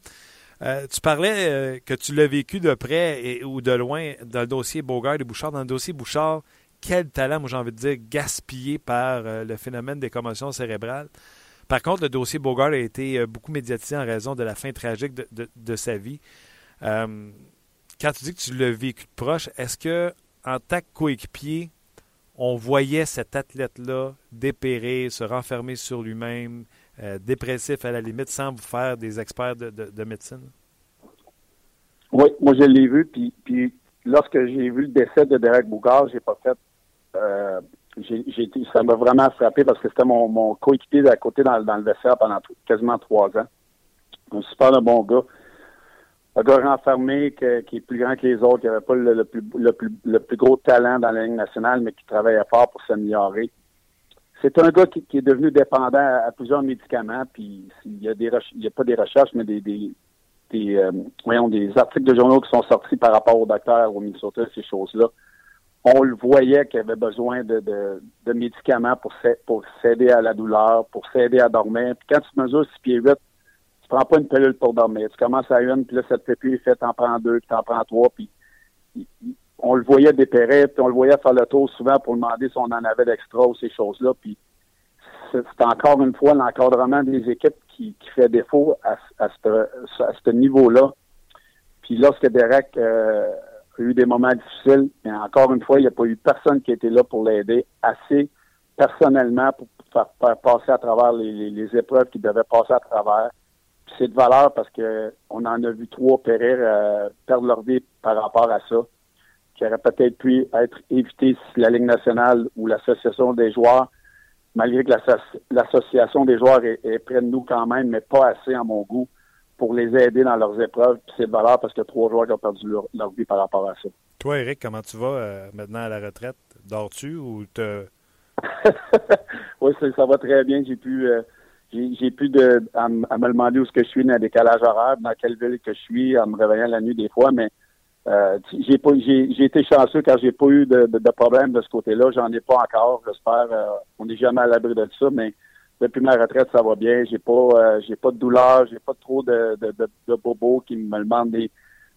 Euh, tu parlais euh, que tu l'as vécu de près ou de loin dans le dossier Bogart et Bouchard. Dans le dossier Bouchard, quel talent, moi j'ai envie de dire, gaspillé par euh, le phénomène des commotions cérébrales. Par contre, le dossier Bogart a été euh, beaucoup médiatisé en raison de la fin tragique de, sa vie. Euh, quand tu dis que tu l'as vécu de proche, est-ce que en tant que coéquipier, on voyait cet athlète-là dépérer, se renfermer sur lui-même, dépressif à la limite, sans vous faire des experts de, médecine? Oui, moi je l'ai vu, puis, lorsque j'ai vu le décès de Derek Bouchard, j'ai pas fait euh, ça m'a vraiment frappé parce que c'était mon, coéquipier à côté dans, le vestiaire pendant quasiment trois ans. Un super bon gars. Un gars renfermé qui est plus grand que les autres, qui n'avait pas le, plus, gros talent dans la ligne nationale, mais qui travaillait fort pour s'améliorer. C'est un gars qui, est devenu dépendant à, plusieurs médicaments, puis il y a pas des recherches, mais euh, des articles de journaux qui sont sortis par rapport au docteur au Minnesota, ces choses-là on le voyait qu'il avait besoin de, de, médicaments pour, pour s'aider à la douleur, pour s'aider à dormir. Puis quand tu mesures 6 pieds 8, tu prends pas une pilule pour dormir. Tu commences à une, puis là, cette te fait, fait, t'en prends deux, puis t'en prends trois, puis on le voyait dépérer, puis on le voyait faire le tour souvent pour demander si on en avait d'extra ou ces choses-là. Puis c'est encore une fois l'encadrement des équipes qui, qui fait défaut à, à ce, niveau-là. Puis lorsque Derek... Euh, a eu des moments difficiles, mais encore une fois, il n'y a pas eu personne qui était là pour l'aider assez personnellement pour faire, passer à travers les, épreuves qu'il devait passer à travers. C'est de valeur parce que on en a vu trois périr, euh, perdre leur vie par rapport à ça, qui aurait peut-être pu être évité si la Ligue nationale ou l'association des joueurs, malgré que l'association des joueurs est, est près de nous quand même, mais pas assez à mon goût, pour les aider dans leurs épreuves. c'est de valeur parce qu'il y a trois joueurs qui ont perdu leur, vie par rapport à ça. Toi, Eric, comment tu vas euh, maintenant à la retraite? Dors-tu ou te. oui, ça, va très bien. J'ai pu, euh, j'ai, pu de, à, me demander où ce que je suis dans le décalage horaire, dans quelle ville que je suis, en me réveillant la nuit des fois, mais euh, j'ai pas j'ai, été chanceux car j'ai pas eu de, de, de problème de ce côté-là. J'en ai pas encore, j'espère. on n'est jamais à l'abri de ça, mais depuis ma retraite, ça va bien. J'ai pas, euh, j'ai pas de douleur, j'ai pas trop de, bobos qui me demandent des,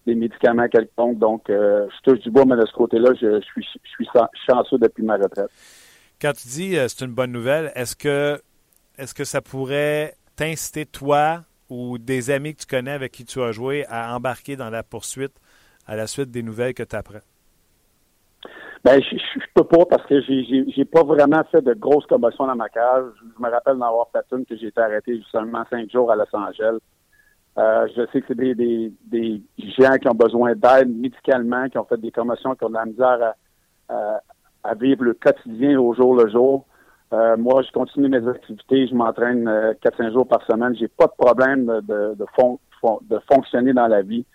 des médicaments quelconques. Donc, euh, je touche du bois, mais de ce côté-là, je, suis, je suis chanceux depuis ma retraite. Quand tu dis euh, c'est une bonne nouvelle, est-ce que, est-ce que ça pourrait t'inciter, toi ou des amis que tu connais avec qui tu as joué, à embarquer dans la poursuite à la suite des nouvelles que tu apprends? Ben, je, je, peux pas parce que j'ai, j'ai, pas vraiment fait de grosses commotions dans ma cage. Je me rappelle d'en avoir fait une que j'ai été arrêté seulement cinq jours à Los Angeles. Euh, je sais que c'est des, des, des, gens qui ont besoin d'aide médicalement, qui ont fait des commotions, qui ont de la misère à, à, vivre le quotidien au jour le jour. Euh, moi, je continue mes activités, je m'entraîne euh, quatre 4-5 jours par semaine. J'ai pas de problème de, de, de fonctionner dans la vie.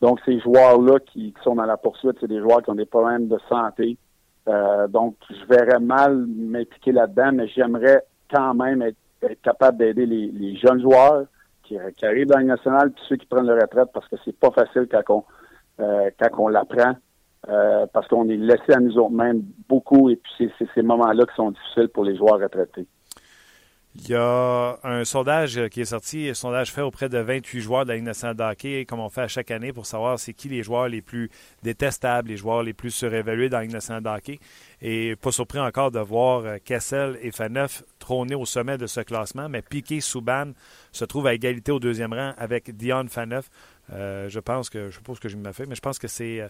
Donc, ces joueurs-là qui, sont dans la poursuite, c'est des joueurs qui ont des problèmes de santé. Euh, donc, je verrais mal m'impliquer là-dedans, mais j'aimerais quand même être, capable d'aider les, jeunes joueurs qui, arrivent dans la nationale, puis ceux qui prennent leur retraite, parce que c'est pas facile quand on, euh, quand on l'apprend, euh, parce qu'on est laissé à nous autres mêmes beaucoup, et puis c'est ces moments-là qui sont difficiles pour les joueurs retraités. Il y a un sondage qui est sorti, un sondage fait auprès de 28 joueurs de la Ligue comme on fait à chaque année pour savoir c'est qui les joueurs les plus détestables, les joueurs les plus surévalués dans la Ligue. Et pas surpris encore de voir euh, Kessel et Faneuf trôner au sommet de ce classement, mais Piquet Souban se trouve à égalité au deuxième rang avec Dion Faneuf. je pense que, je suppose que je mais je pense que c'est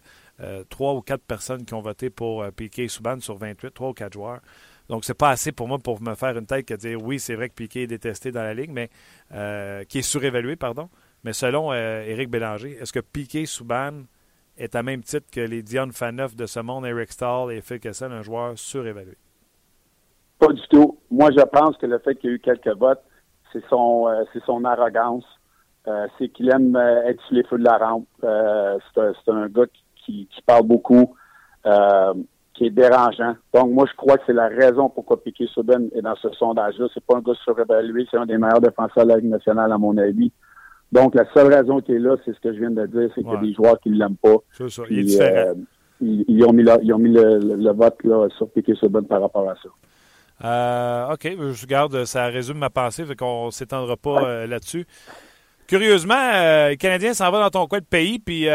trois ou quatre personnes qui ont voté pour Piquet Souban sur 28, trois ou quatre joueurs. Donc, c'est pas assez pour moi pour me faire une tête que dire oui, c'est vrai que Piquet est détesté dans la ligue, mais qui est surévalué, pardon. Mais selon Éric Bélanger, est-ce que Piquet Souban est à même titre que les Dion Faneuf de ce monde, Eric Stahl et Phil Kessel, un joueur surévalué? Pas du tout. Moi, je pense que le fait qu'il y ait eu quelques votes, c'est son, euh, c'est son arrogance. Euh, c'est qu'il aime euh, être sur les feux de la rampe. c'est, un, gars qui parle beaucoup, qui est dérangeant. Donc, moi, je crois que c'est la raison pourquoi Piquet Souben est dans ce sondage-là. C'est pas un gars surévalué, c'est un des meilleurs défenseurs de la Ligue nationale, à mon avis. Donc, la seule raison qui est là, c'est ce que je viens de dire, c'est qu'il y a des joueurs qui ne l'aiment pas. C'est ça. il est différent. ils, ont mis, ils ont mis le, vote là, sur Piquet Souben par rapport à ça. Euh, OK, je garde, ça résume ma pensée, fait qu'on ne s'étendra pas euh, là-dessus. Curieusement, euh, les Canadiens s'en vont dans ton coin de pays, puis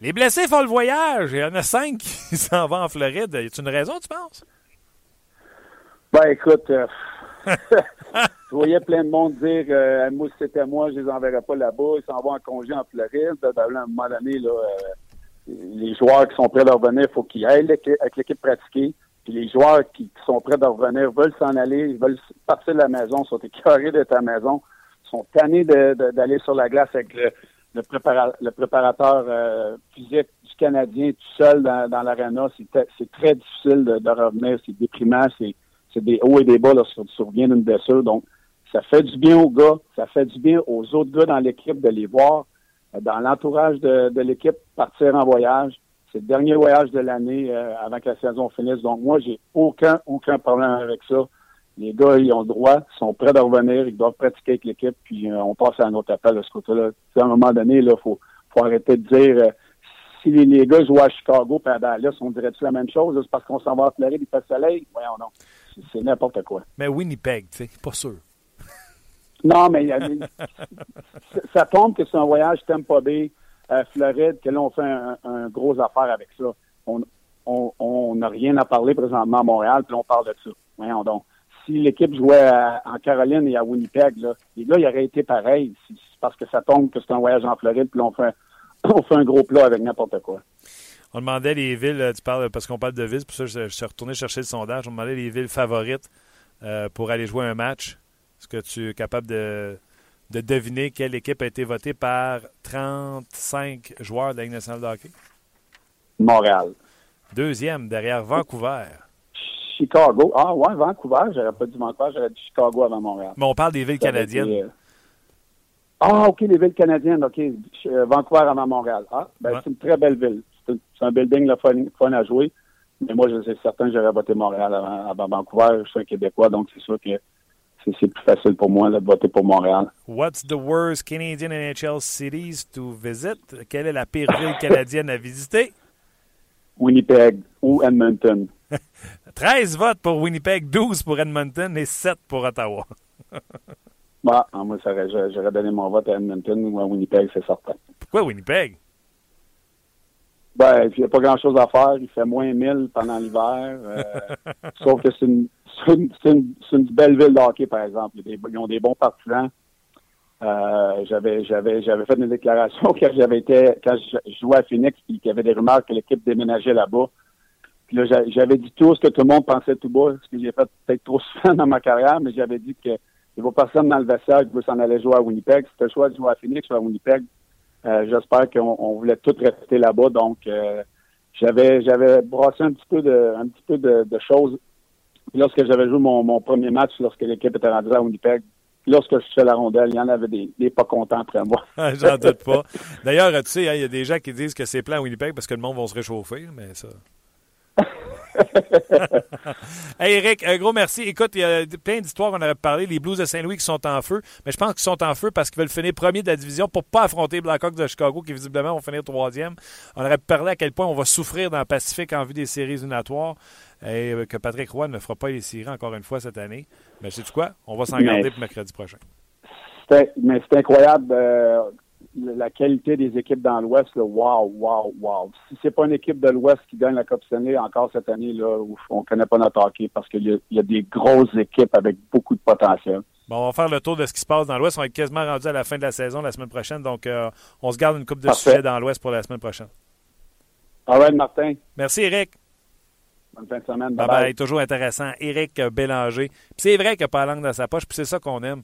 les blessés font le voyage. Il y en a cinq qui s'en vont en Floride. Y a une raison, tu penses? Ben, écoute, je voyais plein de monde dire moi, si c'était moi, je les enverrais pas là-bas. Ils s'en vont en congé en Floride. À un moment donné, là, les joueurs qui sont prêts à revenir, il faut qu'ils aillent avec l'équipe pratiquée. Puis les joueurs qui, sont prêts de revenir veulent s'en aller, veulent partir de la maison, sont écœurés de ta maison, sont tannés d'aller sur la glace avec le, le, préparateur euh, physique du Canadien tout seul dans, dans l'aréna. C'est très difficile de, revenir, c'est déprimant, c'est des hauts et des bas lorsque tu reviens d'une blessure. Donc, ça fait du bien aux gars, ça fait du bien aux autres gars dans l'équipe de les voir, euh, dans l'entourage de, de l'équipe, partir en voyage. C'est le dernier voyage de l'année euh, avant que la saison finisse. Donc, moi, j'ai aucun, aucun problème avec ça. Les gars, ils ont le droit, ils sont prêts de revenir, ils doivent pratiquer avec l'équipe, puis euh, on passe à un autre appel de ce côté-là. À un moment donné, il faut, faut arrêter de dire euh, si les, gars jouent à Chicago et à Dallas, on dirait-tu la même chose? C'est parce qu'on s'en va à Floride, il fait soleil? Voyons non. C'est n'importe quoi. Mais Winnipeg, tu sais, pas sûr. Non, mais ça tombe que c'est un voyage Tampa Bay à Floride, que là, on fait un, gros affaire avec ça. On n'a rien à parler présentement à Montréal, puis on parle de ça. Voyons donc. Si l'équipe jouait en Caroline et à Winnipeg, là, les gars, il aurait été pareil. C'est parce que ça tombe que c'est un voyage en Floride, puis on fait, on fait un gros plat avec n'importe quoi. On demandait les villes, euh, tu parles parce qu'on parle de villes, pour ça je, suis retourné chercher le sondage. On demandait les villes favorites euh, pour aller jouer un match. Est-ce que tu es capable de, de deviner quelle équipe a été votée par 35 joueurs de la Ligue nationale de hockey? Montréal. Deuxième, derrière Vancouver. Chicago. Ah ouais, Vancouver. J'aurais pas dit Vancouver, j'aurais dit Chicago avant Montréal. Mais on parle des villes canadiennes. Euh, ah, OK, les villes canadiennes. OK. Euh, Vancouver avant Montréal. Ah, ben, c'est une très belle ville. C'est un building le fun, à jouer. Mais moi, je suis certain que j'aurais voté Montréal avant, avant Vancouver. Je suis un Québécois, donc c'est sûr que c'est plus facile pour moi de voter pour Montréal. What's the worst Canadian NHL cities to visit? Quelle est la pire ville canadienne à visiter? Winnipeg ou Edmonton. 13 votes pour Winnipeg, 12 pour Edmonton et 7 pour Ottawa. bah, moi, j'aurais donné mon vote à Edmonton ou à Winnipeg, c'est certain. Pourquoi Winnipeg? Ben, il n'y a pas grand-chose à faire. Il fait moins 1000 pendant l'hiver. Euh, sauf que c'est une, une, une, belle ville de hockey, par exemple. Ils, ont des bons partisans. Euh, j'avais j'avais j'avais fait une déclaration quand j'avais été quand je jouais à Phoenix puis qu'il y avait des rumeurs que l'équipe déménageait là-bas. Puis là j'avais dit tout ce que tout le monde pensait tout bas, ce que j'ai fait peut-être trop souvent dans ma carrière, mais j'avais dit que il n'y a personne dans le vestiaire qui veut s'en aller jouer à Winnipeg. C'était le choix de jouer à Phoenix ou à Winnipeg. Euh, j'espère qu'on voulait tout rester là-bas. Donc, euh, j'avais j'avais brassé un petit peu de un petit peu de, choses. lorsque j'avais joué mon, premier match, lorsque l'équipe était rendue à Winnipeg, lorsque je fais la rondelle, il y en avait des, pas contents après moi. J'en doute pas. D'ailleurs, tu sais, hein, il y a des gens qui disent que c'est plein à Winnipeg parce que le monde va se réchauffer, mais ça. hey Eric, un gros merci. Écoute, il y a plein d'histoires qu'on aurait parlé. Les Blues de Saint-Louis qui sont en feu, mais je pense qu'ils sont en feu parce qu'ils veulent finir premier de la division pour pas affronter Blackhawks de Chicago qui visiblement vont finir troisième. On aurait parlé à quel point on va souffrir dans le Pacifique en vue des séries éliminatoires et que Patrick Roy ne fera pas les séries encore une fois cette année. Mais sais-tu quoi? On va s'en garder pour mercredi prochain. Mais c'est incroyable. Euh, la qualité des équipes dans l'Ouest, wow, wow, wow. Si c'est pas une équipe de l'Ouest qui gagne la Coupe Stanley encore cette année, là, on connaît pas notre hockey parce qu'il y, a des grosses équipes avec beaucoup de potentiel. Bon, on va faire le tour de ce qui se passe dans l'Ouest. On être quasiment rendu à la fin de la saison la semaine prochaine. Donc, euh, on se garde une coupe de sujets dans l'Ouest pour la semaine prochaine. All right, Martin. Merci, Eric. Bonne fin de semaine. Bye bye. Toujours intéressant. Eric Bélanger. c'est vrai qu'il n'a pas la langue dans sa poche, puis c'est ça qu'on aime.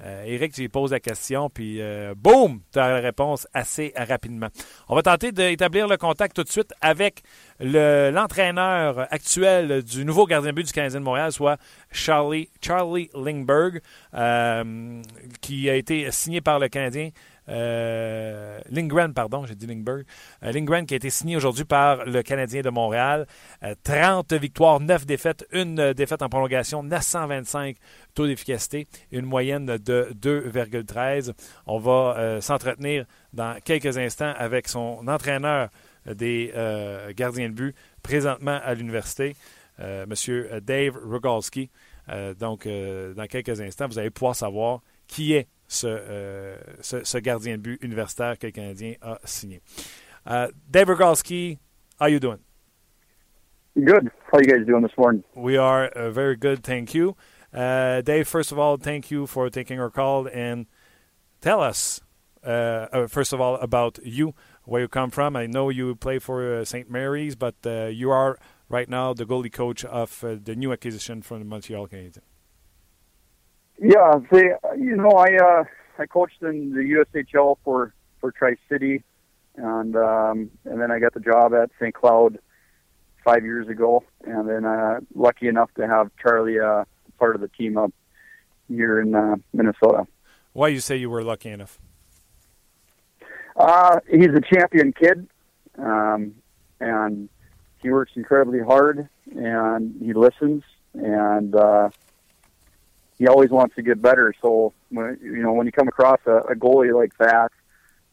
Euh, Eric, tu lui poses la question, puis euh, boum, tu as la réponse assez rapidement. On va tenter d'établir le contact tout de suite avec l'entraîneur actuel du nouveau gardien de but du Canadien de Montréal, soit Charlie, Charlie Lingberg, euh, qui a été signé par le Canadien euh, Lingren, pardon, j'ai dit Lingberg. Euh, Lingren qui a été signé aujourd'hui par le Canadien de Montréal. 30 euh, victoires, 9 défaites, une défaite en prolongation, 925 taux d'efficacité, une moyenne de 2,13. On va s'entretenir dans quelques instants avec son entraîneur des gardiens de but présentement à l'université, Monsieur Dave Rogalski. donc, dans quelques instants, vous allez pouvoir savoir qui est ce, euh, ce, ce, gardien de but universitaire que le Canadien a signé. Uh, Dave Rogalski, how you doing? Good. How you guys doing this morning? We are uh, very good, thank you. Uh, Dave, first of all, thank you for taking our call and tell us, uh, uh, first of all, about you, where you come from. I know you play for uh, St. Mary's, but you are right now the goalie coach of the new acquisition from the Montreal Canadiens. Yeah, they, you know, I uh, I coached in the USHL for for Tri City, and um, and then I got the job at St. Cloud five years ago, and then uh, lucky enough to have Charlie uh, part of the team up here in uh, Minnesota. Why you say you were lucky enough? Uh, he's a champion kid, um, and he works incredibly hard, and he listens, and uh, he always wants to get better. So when you know when you come across a, a goalie like that,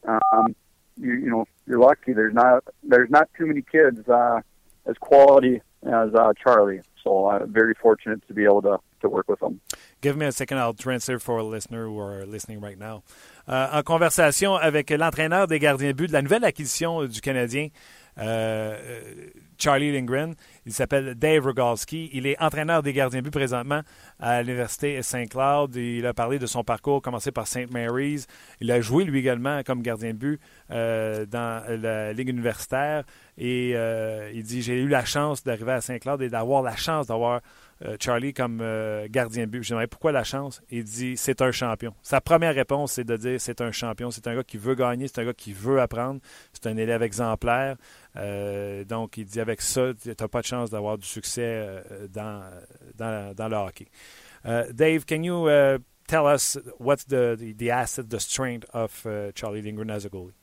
um, you you know you're lucky. There's not there's not too many kids uh, as quality as uh, Charlie. So I'm very fortunate to be able to to work with him. Give me a second, I'll translate for a listener who are listening right now. Euh, en conversation avec l'entraîneur des gardiens de but de la nouvelle acquisition du Canadien, Charlie Lindgren. Il s'appelle Dave Rogalski. Il est entraîneur des gardiens de but présentement à l'Université Saint-Cloud. Il a parlé de son parcours, commencé par St. Mary's. Il a joué lui également comme gardien de but euh, dans la Ligue universitaire. Et euh, il dit J'ai eu la chance d'arriver à Saint-Cloud et d'avoir la chance d'avoir euh, Charlie comme euh, gardien de but. Je pourquoi la chance? Il dit c'est un champion. Sa première réponse, c'est de dire c'est un champion. C'est un gars qui veut gagner, c'est un gars qui veut apprendre, c'est un élève exemplaire. Euh, donc, il dit avec ça, tu n'as pas de chance d'avoir du succès dans, dans, le hockey. Dave, can you uh, tell us what's the, the, the, asset, the strength of uh, Charlie Lindgren as a goalie?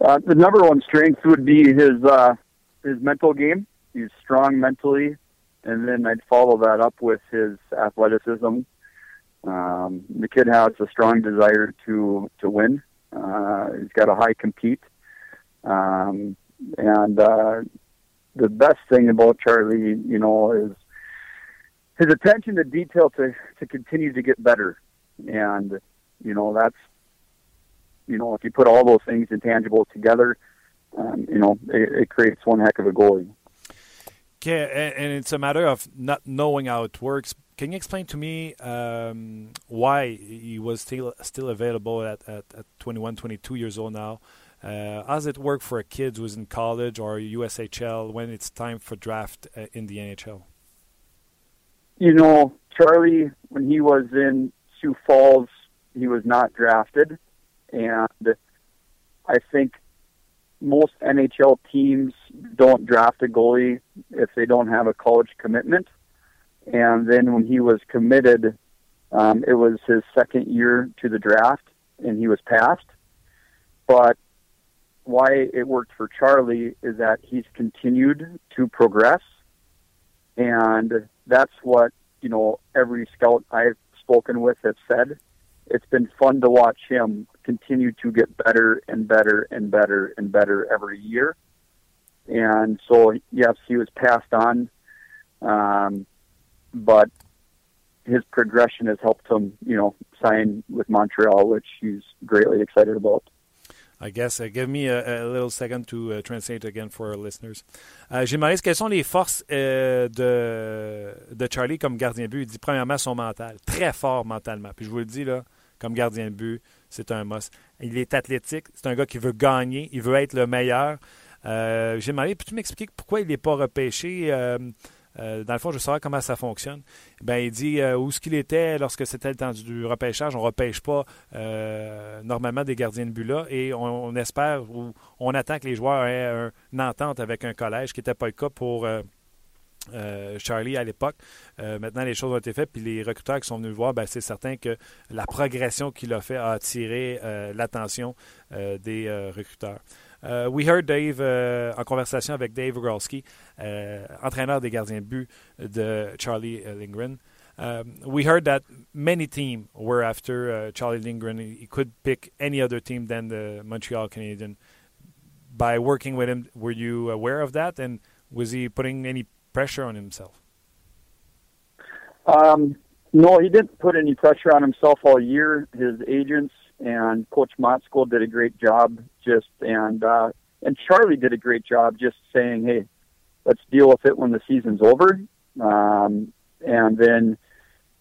Uh, the number one strength would be his uh, his mental game. He's strong mentally and then I'd follow that up with his athleticism. Um, the kid has a strong desire to to win. Uh, he's got a high compete, um, and uh, the best thing about Charlie, you know, is his attention to detail to to continue to get better, and you know that's you know if you put all those things intangible together, um, you know it, it creates one heck of a goalie and it's a matter of not knowing how it works. Can you explain to me um, why he was still still available at, at, at 21, 22 years old now? Uh, how does it work for a kid who's in college or USHL when it's time for draft uh, in the NHL? You know, Charlie, when he was in Sioux Falls, he was not drafted. And I think most NHL teams don't draft a goalie if they don't have a college commitment. And then when he was committed, um, it was his second year to the draft, and he was passed. But why it worked for Charlie is that he's continued to progress, and that's what you know every scout I've spoken with has said. It's been fun to watch him continue to get better and better and better and better every year. And so, yes, he was passed on, um, but his progression has helped him, you know, sign with Montreal, which he's greatly excited about. I guess. Uh, give me a, a, little second to uh, translate again for our listeners. Uh, J'ai quelles sont les forces euh, de, de Charlie comme gardien de but. Il dit premièrement son mental, très fort mentalement. Puis je vous le dis là, comme gardien de but, c'est un must. Il est athlétique, c'est un gars qui veut gagner, il veut être le meilleur. Euh, J'ai demandé, peux-tu m'expliquer pourquoi il n'est pas repêché euh, euh, dans le fond, je veux savoir comment ça fonctionne. Ben, il dit où ce qu'il était lorsque c'était le temps du repêchage? On ne repêche pas normalement des gardiens de but là et on, espère ou on attend que les joueurs aient une entente avec un collège, qui n'était pas le cas pour. Charlie à l'époque. maintenant, les choses ont été faites, puis les recruteurs qui sont venus le voir, ben, c'est certain que la progression qu'il a fait a attiré l'attention des recruteurs. We heard Dave en conversation avec Dave Rogolski, uh, entraîneur des gardiens de but de Charlie Lindgren. Um, we heard that many teams were after Charlie Lindgren. He could pick any other team than the Montreal Canadiens. By working with him, were you aware of that? And was he putting any pressure on himself? Um, no, he didn't put any pressure on himself all year. His agents and Coach Motzko did a great job. Just and uh, and Charlie did a great job. Just saying, hey, let's deal with it when the season's over. Um, and then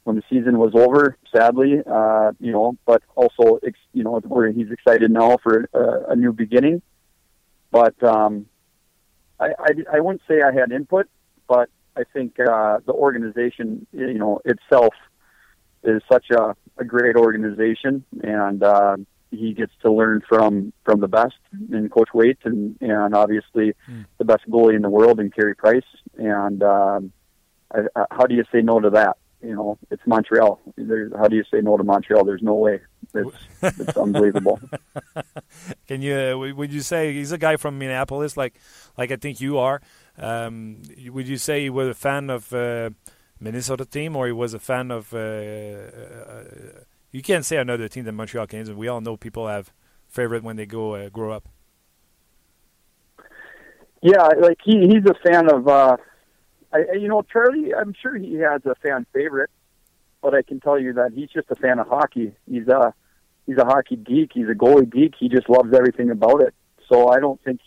when the season was over, sadly, uh, you know, but also, you know, where he's excited now for a, a new beginning. But um, I, I, I wouldn't say I had input, but I think uh, the organization, you know, itself is such a, a great organization, and uh, he gets to learn from from the best in Coach Waite, and and obviously mm. the best goalie in the world in Carey Price. And um, I, I, how do you say no to that? You know, it's Montreal. There's, how do you say no to Montreal? There's no way. It's, it's unbelievable. Can you? Uh, would you say he's a guy from Minneapolis, like like I think you are? Um, would you say he was a fan of? Uh, Minnesota team, or he was a fan of. Uh, uh, you can't say another team than Montreal Canadiens. We all know people have favorite when they go uh, grow up. Yeah, like he he's a fan of. Uh I, you know, Charlie. I'm sure he has a fan favorite, but I can tell you that he's just a fan of hockey. He's a he's a hockey geek. He's a goalie geek. He just loves everything about it. So I don't think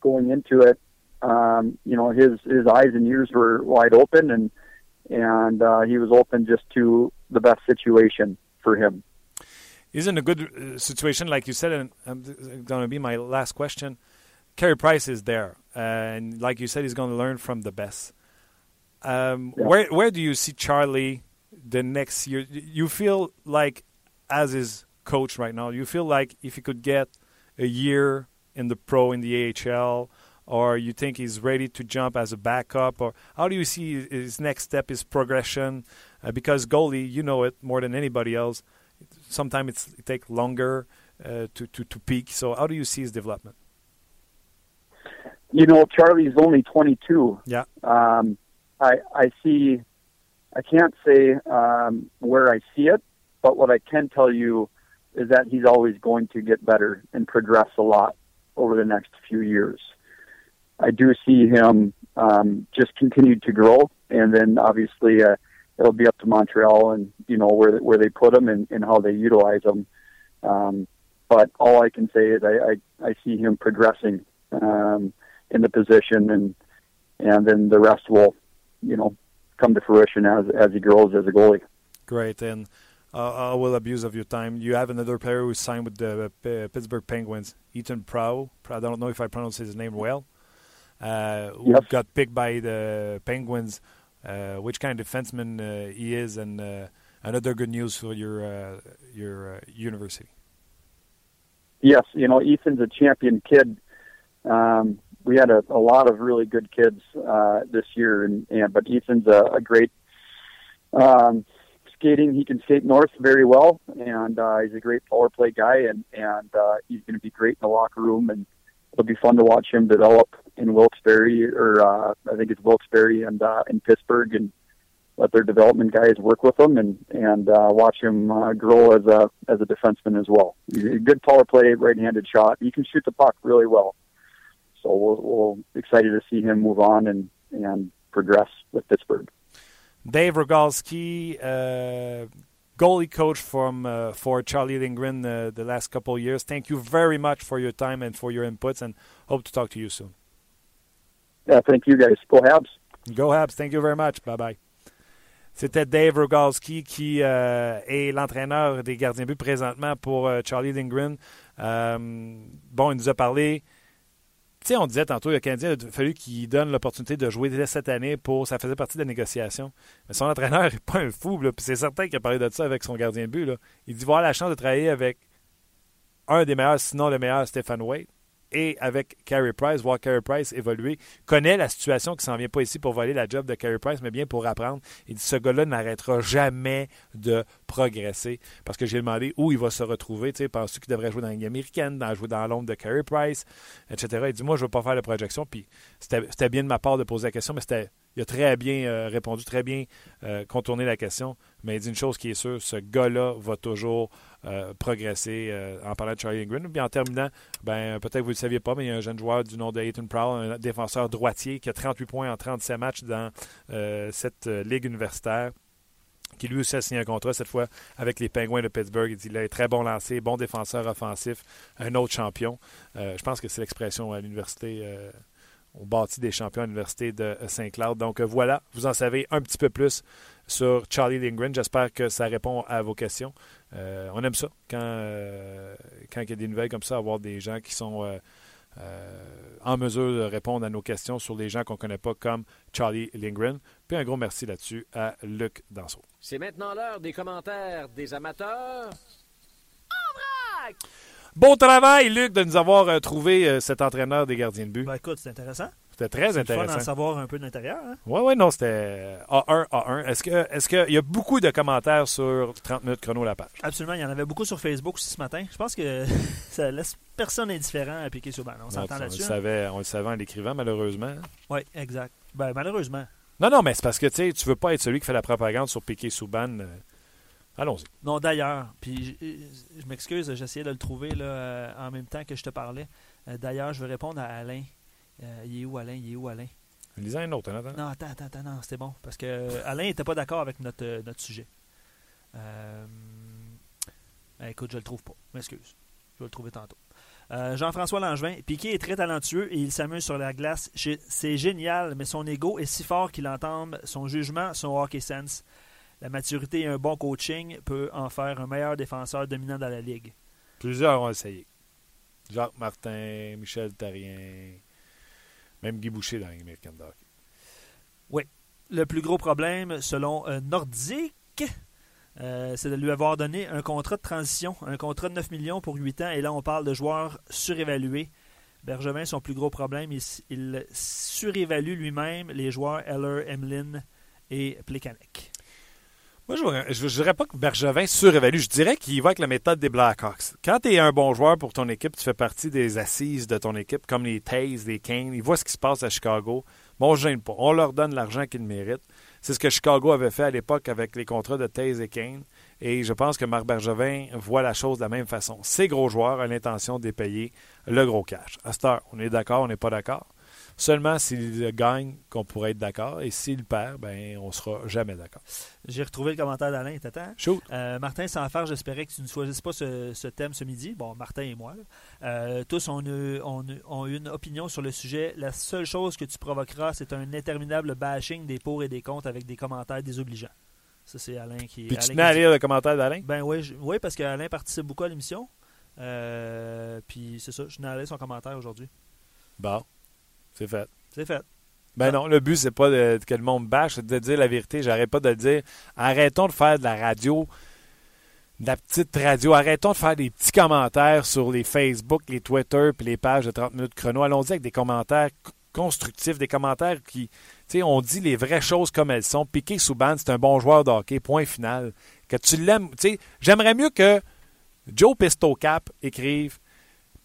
going into it, um, you know, his his eyes and ears were wide open and and uh, he was open just to the best situation for him. Isn't a good uh, situation, like you said, and um, going to be my last question. Carey Price is there, and like you said, he's going to learn from the best. Um, yeah. Where where do you see Charlie the next year? You feel like, as his coach right now, you feel like if he could get a year in the pro in the AHL or you think he's ready to jump as a backup, or how do you see his next step, his progression? Uh, because goalie, you know it more than anybody else. Sometimes it takes longer uh, to, to to peak. So how do you see his development? You know, Charlie's only 22. Yeah. Um, I I see. I can't say um, where I see it, but what I can tell you is that he's always going to get better and progress a lot over the next few years. I do see him um, just continue to grow, and then obviously uh, it'll be up to Montreal and you know where where they put him and, and how they utilize him. Um, but all I can say is I I, I see him progressing um, in the position, and and then the rest will you know come to fruition as as he grows as a goalie. Great and. Uh, I will abuse of your time. You have another player who signed with the uh, Pittsburgh Penguins, Ethan Prow. I don't know if I pronounce his name well uh, who yes. got picked by the Penguins. Uh, which kind of defenseman uh, he is, and uh, another good news for your uh, your university. Yes, you know Ethan's a champion kid. Um, we had a, a lot of really good kids uh, this year, and, and but Ethan's a, a great um, skating. He can skate north very well, and uh, he's a great power play guy, and and uh, he's going to be great in the locker room, and it'll be fun to watch him develop in Wilkes-Barre, or uh, I think it's Wilkes-Barre and uh, in Pittsburgh, and let their development guys work with him and and uh, watch him uh, grow as a as a defenseman as well. He's a good power play, right-handed shot. He can shoot the puck really well. So we're, we're excited to see him move on and and progress with Pittsburgh. Dave Rogalski, uh, goalie coach from uh, for Charlie Lindgren uh, the last couple of years. Thank you very much for your time and for your inputs, and hope to talk to you soon. Yeah, thank you guys. Go Habs. Go Habs. Thank you very much. Bye bye. C'était Dave Rogalski qui euh, est l'entraîneur des gardiens but présentement pour euh, Charlie Lindgren. Euh, bon, il nous a parlé. Sais, on disait tantôt, le Canadien a fallu qu'il donne l'opportunité de jouer cette année pour. Ça faisait partie de la négociation. Mais son entraîneur n'est pas un fou. Puis c'est certain qu'il a parlé de ça avec son gardien de but. Il dit voir la chance de travailler avec un des meilleurs, sinon le meilleur, Stéphane Wade et avec Carey Price, voir Carey Price évoluer, connaît la situation qui s'en vient pas ici pour voler la job de Carey Price, mais bien pour apprendre. Il dit ce gars-là n'arrêtera jamais de progresser parce que j'ai demandé où il va se retrouver. Tu sais, penses-tu qu'il devrait jouer dans la Ligue américaine, dans, jouer dans l'ombre de Carey Price, etc. Il dit moi, je ne veux pas faire de projection. Puis c'était bien de ma part de poser la question, mais c'était il a très bien euh, répondu, très bien euh, contourné la question. Mais il dit une chose qui est sûre, ce gars-là va toujours euh, progresser en parlant de Charlie Green. Puis en terminant, ben, peut-être que vous ne le saviez pas, mais il y a un jeune joueur du nom de Ethan Prowl, un défenseur droitier qui a 38 points en 37 matchs dans cette ligue universitaire qui lui aussi a signé un contrat cette fois avec les Penguins de Pittsburgh. Il dit il est très bon lancé, bon défenseur offensif, un autre champion. je pense que c'est l'expression à l'université on bâtit des champions à l'Université de Saint-Cloud. Donc voilà, vous en savez un petit peu plus sur Charlie Lindgren. J'espère que ça répond à vos questions. Euh, on aime ça quand, euh, quand il y a des nouvelles comme ça, avoir des gens qui sont euh, en mesure de répondre à nos questions sur les gens qu'on ne connaît pas comme Charlie Lindgren. Puis un gros merci là-dessus à Luc Danseau. C'est maintenant l'heure des commentaires des amateurs. En vrac! Bon travail, Luc, de nous avoir euh, trouvé euh, cet entraîneur des gardiens de but. Ben, écoute, c'est intéressant. C'était très intéressant. C'est d'en savoir un peu de l'intérieur. Hein? Oui, oui, non, c'était A1, A1. Est-ce qu'il est y a beaucoup de commentaires sur 30 minutes chrono la page? Absolument. Il y en avait beaucoup sur Facebook aussi ce matin. Je pense que ça laisse personne indifférent à piquer sur balle. On s'entend là-dessus. On, on, le savait en l'écrivant, malheureusement. Oui, exact. Ben, malheureusement. Non, non, mais c'est parce que tu ne veux pas être celui qui fait la propagande sur piquer Souban. Allons-y. Non, d'ailleurs, puis je, m'excuse, j'essayais de le trouver là, euh, en même temps que je te parlais. Euh, d'ailleurs, je vais répondre à Alain. Euh, il est où, Alain? Il est où, Alain? Lisez un autre, attends. Non, attends, attends, attends non, c'était bon. Parce que Alain n'était pas d'accord avec notre, notre sujet. écoute, je le trouve pas. M'excuse. Je vais le trouver tantôt. Jean-François Langevin, Piquet est très talentueux et il s'amuse sur la glace. C'est génial, mais son ego est si fort qu'il entame son jugement, son hockey sense. La maturité et un bon coaching peut en faire un meilleur défenseur dominant dans la ligue. Plusieurs ont essayé. Jacques Martin, Michel Tarien, même Guy Boucher dans l'American Hockey. Oui. Le plus gros problème, selon euh, Nordique, euh, c'est de lui avoir donné un contrat de transition, un contrat de 9 millions pour 8 ans, et là on parle de joueurs surévalués. Bergevin, son plus gros problème, il, il surévalue lui-même les joueurs Eller, Emlin et Plekanec. Moi, je ne dirais pas que Bergevin surévalue. Je dirais qu'il va avec la méthode des Blackhawks. Quand tu es un bon joueur pour ton équipe, tu fais partie des assises de ton équipe, comme les Tays, les Kane. Ils voient ce qui se passe à Chicago. Bon, on ne gêne pas. On leur donne l'argent qu'ils méritent. C'est ce que Chicago avait fait à l'époque avec les contrats de Tays et Kane. Et je pense que Marc Bergevin voit la chose de la même façon. Ces gros joueurs ont l'intention de payer le gros cash. À cette heure, on est d'accord, on n'est pas d'accord? Seulement s'il gagne qu'on pourrait être d'accord. Et s'il perd, ben on sera jamais d'accord. J'ai retrouvé le commentaire d'Alain. T'attends? Euh, Martin, sans faire, j'espérais que tu ne choisisses pas ce, thème ce midi. Bon, Martin et moi. Euh, tous ont, ont, eu une opinion sur le sujet. La seule chose que tu provoqueras, c'est un interminable bashing des pour et des contre avec des commentaires désobligeants. Ça, c'est Alain qui. Puis tu tenais à lire le commentaire d'Alain? Ben oui, oui parce qu'Alain participe beaucoup à l'émission. Euh, puis c'est ça, je tenais à lire son commentaire aujourd'hui. Bon. C'est fait. C'est fait. Ben non, le but, c'est pas de, que le monde bâche, c'est de dire la vérité. J'arrête pas de le dire. Arrêtons de faire de la radio, de la petite radio. Arrêtons de faire des petits commentaires sur les Facebook, les Twitter, puis les pages de 30 minutes chrono. Allons-y avec des commentaires constructifs, des commentaires qui, tu sais, on dit les vraies choses comme elles sont. Piqué Souban, c'est un bon joueur de hockey, point final. Que tu l'aimes, tu sais, j'aimerais mieux que Joe Pistocap écrive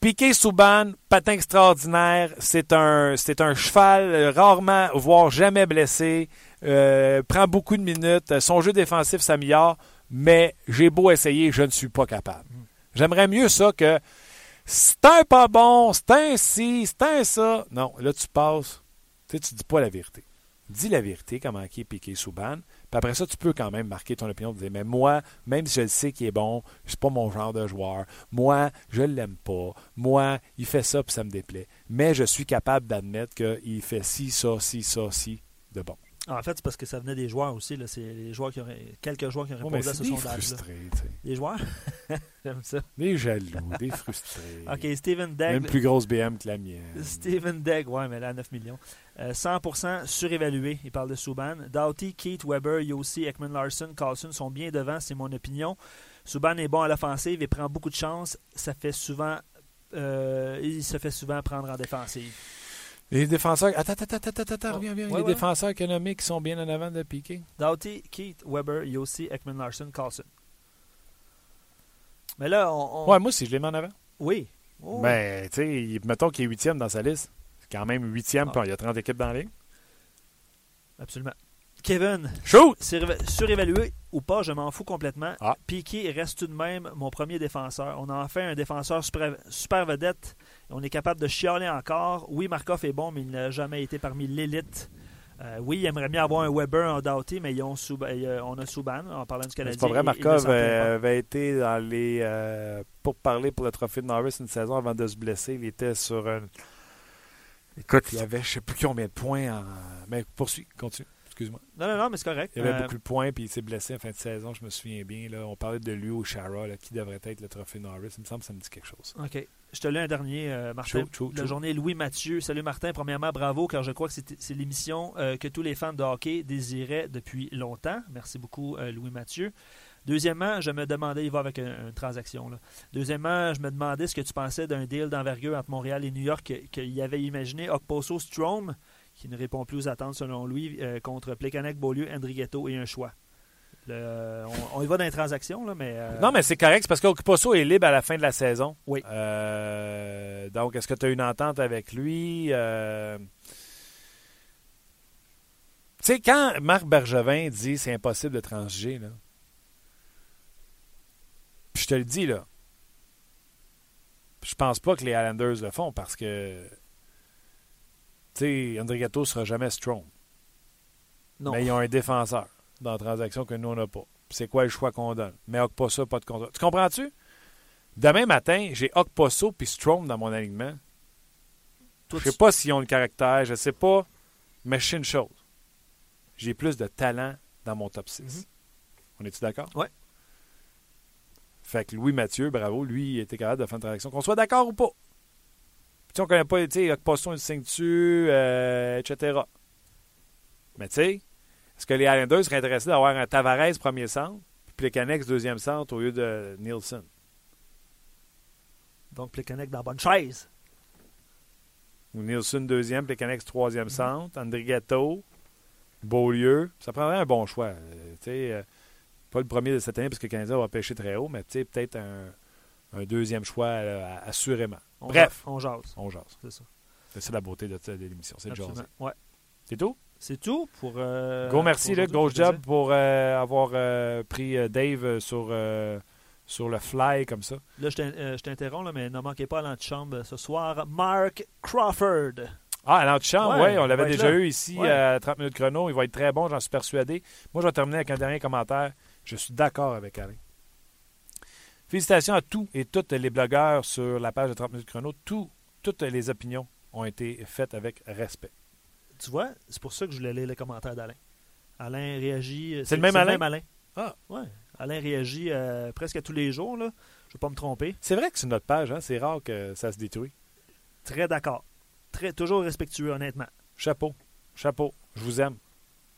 Piqué Souban, patin extraordinaire. C'est un, cheval rarement, voire jamais blessé. Euh, prend beaucoup de minutes. Son jeu défensif s'améliore, mais j'ai beau essayer, je ne suis pas capable. J'aimerais mieux ça que c'est un pas bon, c'est un ci, c'est un ça. Non, là, tu passes. Tu sais, tu dis pas la vérité. Dis la vérité, comment qui est Piqué Souban. Puis après ça, tu peux quand même marquer ton opinion. Dire, mais moi, même si je le sais qu'il est bon, c'est pas mon genre de joueur. Moi, je l'aime pas. Moi, il fait ça puis ça me déplaît. Mais je suis capable d'admettre qu'il fait ci, ça, ci, ça, ci de bon. En fait, c'est parce que ça venait des joueurs aussi. Là. C'est les joueurs qui auraient, quelques joueurs qui ont répondu à ce des sondage. Des joueurs? J'aime ça. Des jaloux, des frustrés. Ok, Steven Degg. Même plus grosse BM que la mienne. Steven Degg, ouais, mais là, à 9 millions. Euh, 100% surévalué, il parle de Subban. Doughty, Keith, Weber, Yossi, Ekman Larson, Carlson sont bien devant, c'est mon opinion. Subban est bon à l'offensive et prend beaucoup de chances. Ça fait souvent, euh, il se fait souvent prendre en défensive. Les défenseurs. Attends, attends, attends, attends, attends, reviens, reviens. Ouais, les ouais. défenseurs économiques qui sont bien en avant de Piqué. Doughty, Keith, Weber, Yossi, Ekman Larson, Carlson. Mais là, on. on- Ouais, moi, si je les mets en avant. Oui. Oh, Ben, tu sais, mettons qu'il est huitième dans sa liste. Quand même huitième, Ah. puis il y a 30 équipes dans la ligue. Absolument. Kevin, Shoot! Suré- Surévalué ou pas, je m'en fous complètement. Ah. Piqué reste tout de même mon premier défenseur. On a en fait un défenseur super, super vedette. On est capable de chialer encore. Oui, Markov est bon, mais il n'a jamais été parmi l'élite. Euh, oui, il aimerait mieux avoir un Weber en Doughty, mais ils ont Sub- euh, on a Subban en parlant du Canadien. C'est pas vrai, Markov euh, avait été dans les. pour parler pour le trophée de Norris une saison avant de se blesser. Il était sur un. Écoute, il y avait je sais plus combien de points en. Mais poursuis, continue. Excuse-moi. Non, non, non, mais c'est correct. Il y avait Euh, beaucoup de points, puis il s'est blessé en fin de saison, je me souviens bien. Là. On parlait de lui au Shara, là, qui devrait être le trophée Norris. Il me semble que ça me dit quelque chose. OK. Je te lis un dernier, euh, Martin. Chaud, chaud, La journée Louis Mathieu. Salut Martin. Premièrement, bravo, car je crois que c'est c'est l'émission euh, que tous les fans de hockey désiraient depuis longtemps. Merci beaucoup, euh, Louis Mathieu. Deuxièmement, je me demandais, il va avec un- une transaction. Là. Deuxièmement, je me demandais ce que tu pensais d'un deal d'envergure entre Montréal et New York qu'il avait imaginé Okposo Strom, qui ne répond plus aux attentes selon lui, euh, contre Plekanec, Beaulieu, Andrigetto et un choix. Le- on, on y va dans les transactions, là, mais. euh, Non, mais c'est correct, c'est parce qu'Okuposo est libre à la fin de la saison. Oui. Euh, donc, est-ce que tu as une entente avec lui? Euh, Tu sais, quand Marc Bergevin dit c'est impossible de transiger, là, puis je te le dis, là, je pense pas que les Islanders le font parce que, tu sais, André Gatto sera jamais strong. non. Mais ils ont un défenseur dans la transaction que nous, on n'a pas. Puis C'est quoi le choix qu'on donne? Mais Okposo, pas de contrat. Tu comprends-tu? Demain matin, j'ai Okposo puis Strom dans mon alignement. Toi, Je sais pas s'ils ont le caractère, je sais pas. Mais je sais une chose. J'ai plus de talent dans mon top 6. Mhm. On est-tu d'accord? Ouais. Fait que Louis Mathieu, bravo, lui, il était capable de faire une transaction. Qu'on soit d'accord ou pas. Puis on connaît pas, tu sais, Okposo, il signe dessus, euh, etc. Mais tu sais, est-ce que les Islanders seraient intéressés d'avoir un Tavares premier centre, puis Plekanec deuxième centre au lieu de Nielsen? Donc, Plekanec dans la bonne chaise. Ou Nielsen deuxième, Plekanec troisième centre, André Gatto, Beaulieu. Ça prendrait un bon choix. Euh, tu sais, euh, pas le premier de cette année parce que le Canadien va pêcher très haut, mais peut-être un, un deuxième choix, là, assurément. On Bref. jase, On jase. On jase. C'est ça. C'est la beauté de, de l'émission, c'est. Absolument. Ouais. C'est tout? C'est tout pour. euh, Gros merci, Luc. Gros job pour euh, avoir euh, pris euh, Dave euh, sur, euh, sur le fly comme ça. Là, je t'in- euh, je t'interromps, mais ne manquez pas à l'antichambre ce soir. Mark Crawford. Ah, à l'antichambre, Ouais, oui, on il l'avait déjà là. eu ici Ouais. à 30 minutes chrono. Il va être très bon, j'en suis persuadé. Moi, je vais terminer avec un dernier commentaire. Je suis d'accord avec Alain. Félicitations à tous et toutes les blogueurs sur la page de 30 minutes chrono. Tout- toutes les opinions ont été faites avec respect. Tu vois, c'est pour ça que je voulais lire les commentaires d'Alain. Alain réagit. euh, C'est le même Alain? Ah. Ouais. Alain réagit euh, presque tous les jours. Là. Je ne vais pas me tromper. C'est vrai que c'est notre page, hein? c'est rare que ça se détruit. Très d'accord. Très, toujours respectueux, honnêtement. Chapeau, chapeau, je vous aime.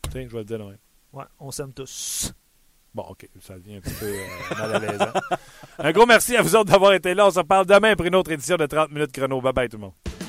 Tiens, je vais le dire même. Ouais, on s'aime tous. Bon, OK, ça devient un petit peu euh, mal à l'aise. hein. Un gros merci à vous autres d'avoir été là. On se reparle demain pour une autre édition de 30 minutes chrono. Bye bye tout le monde.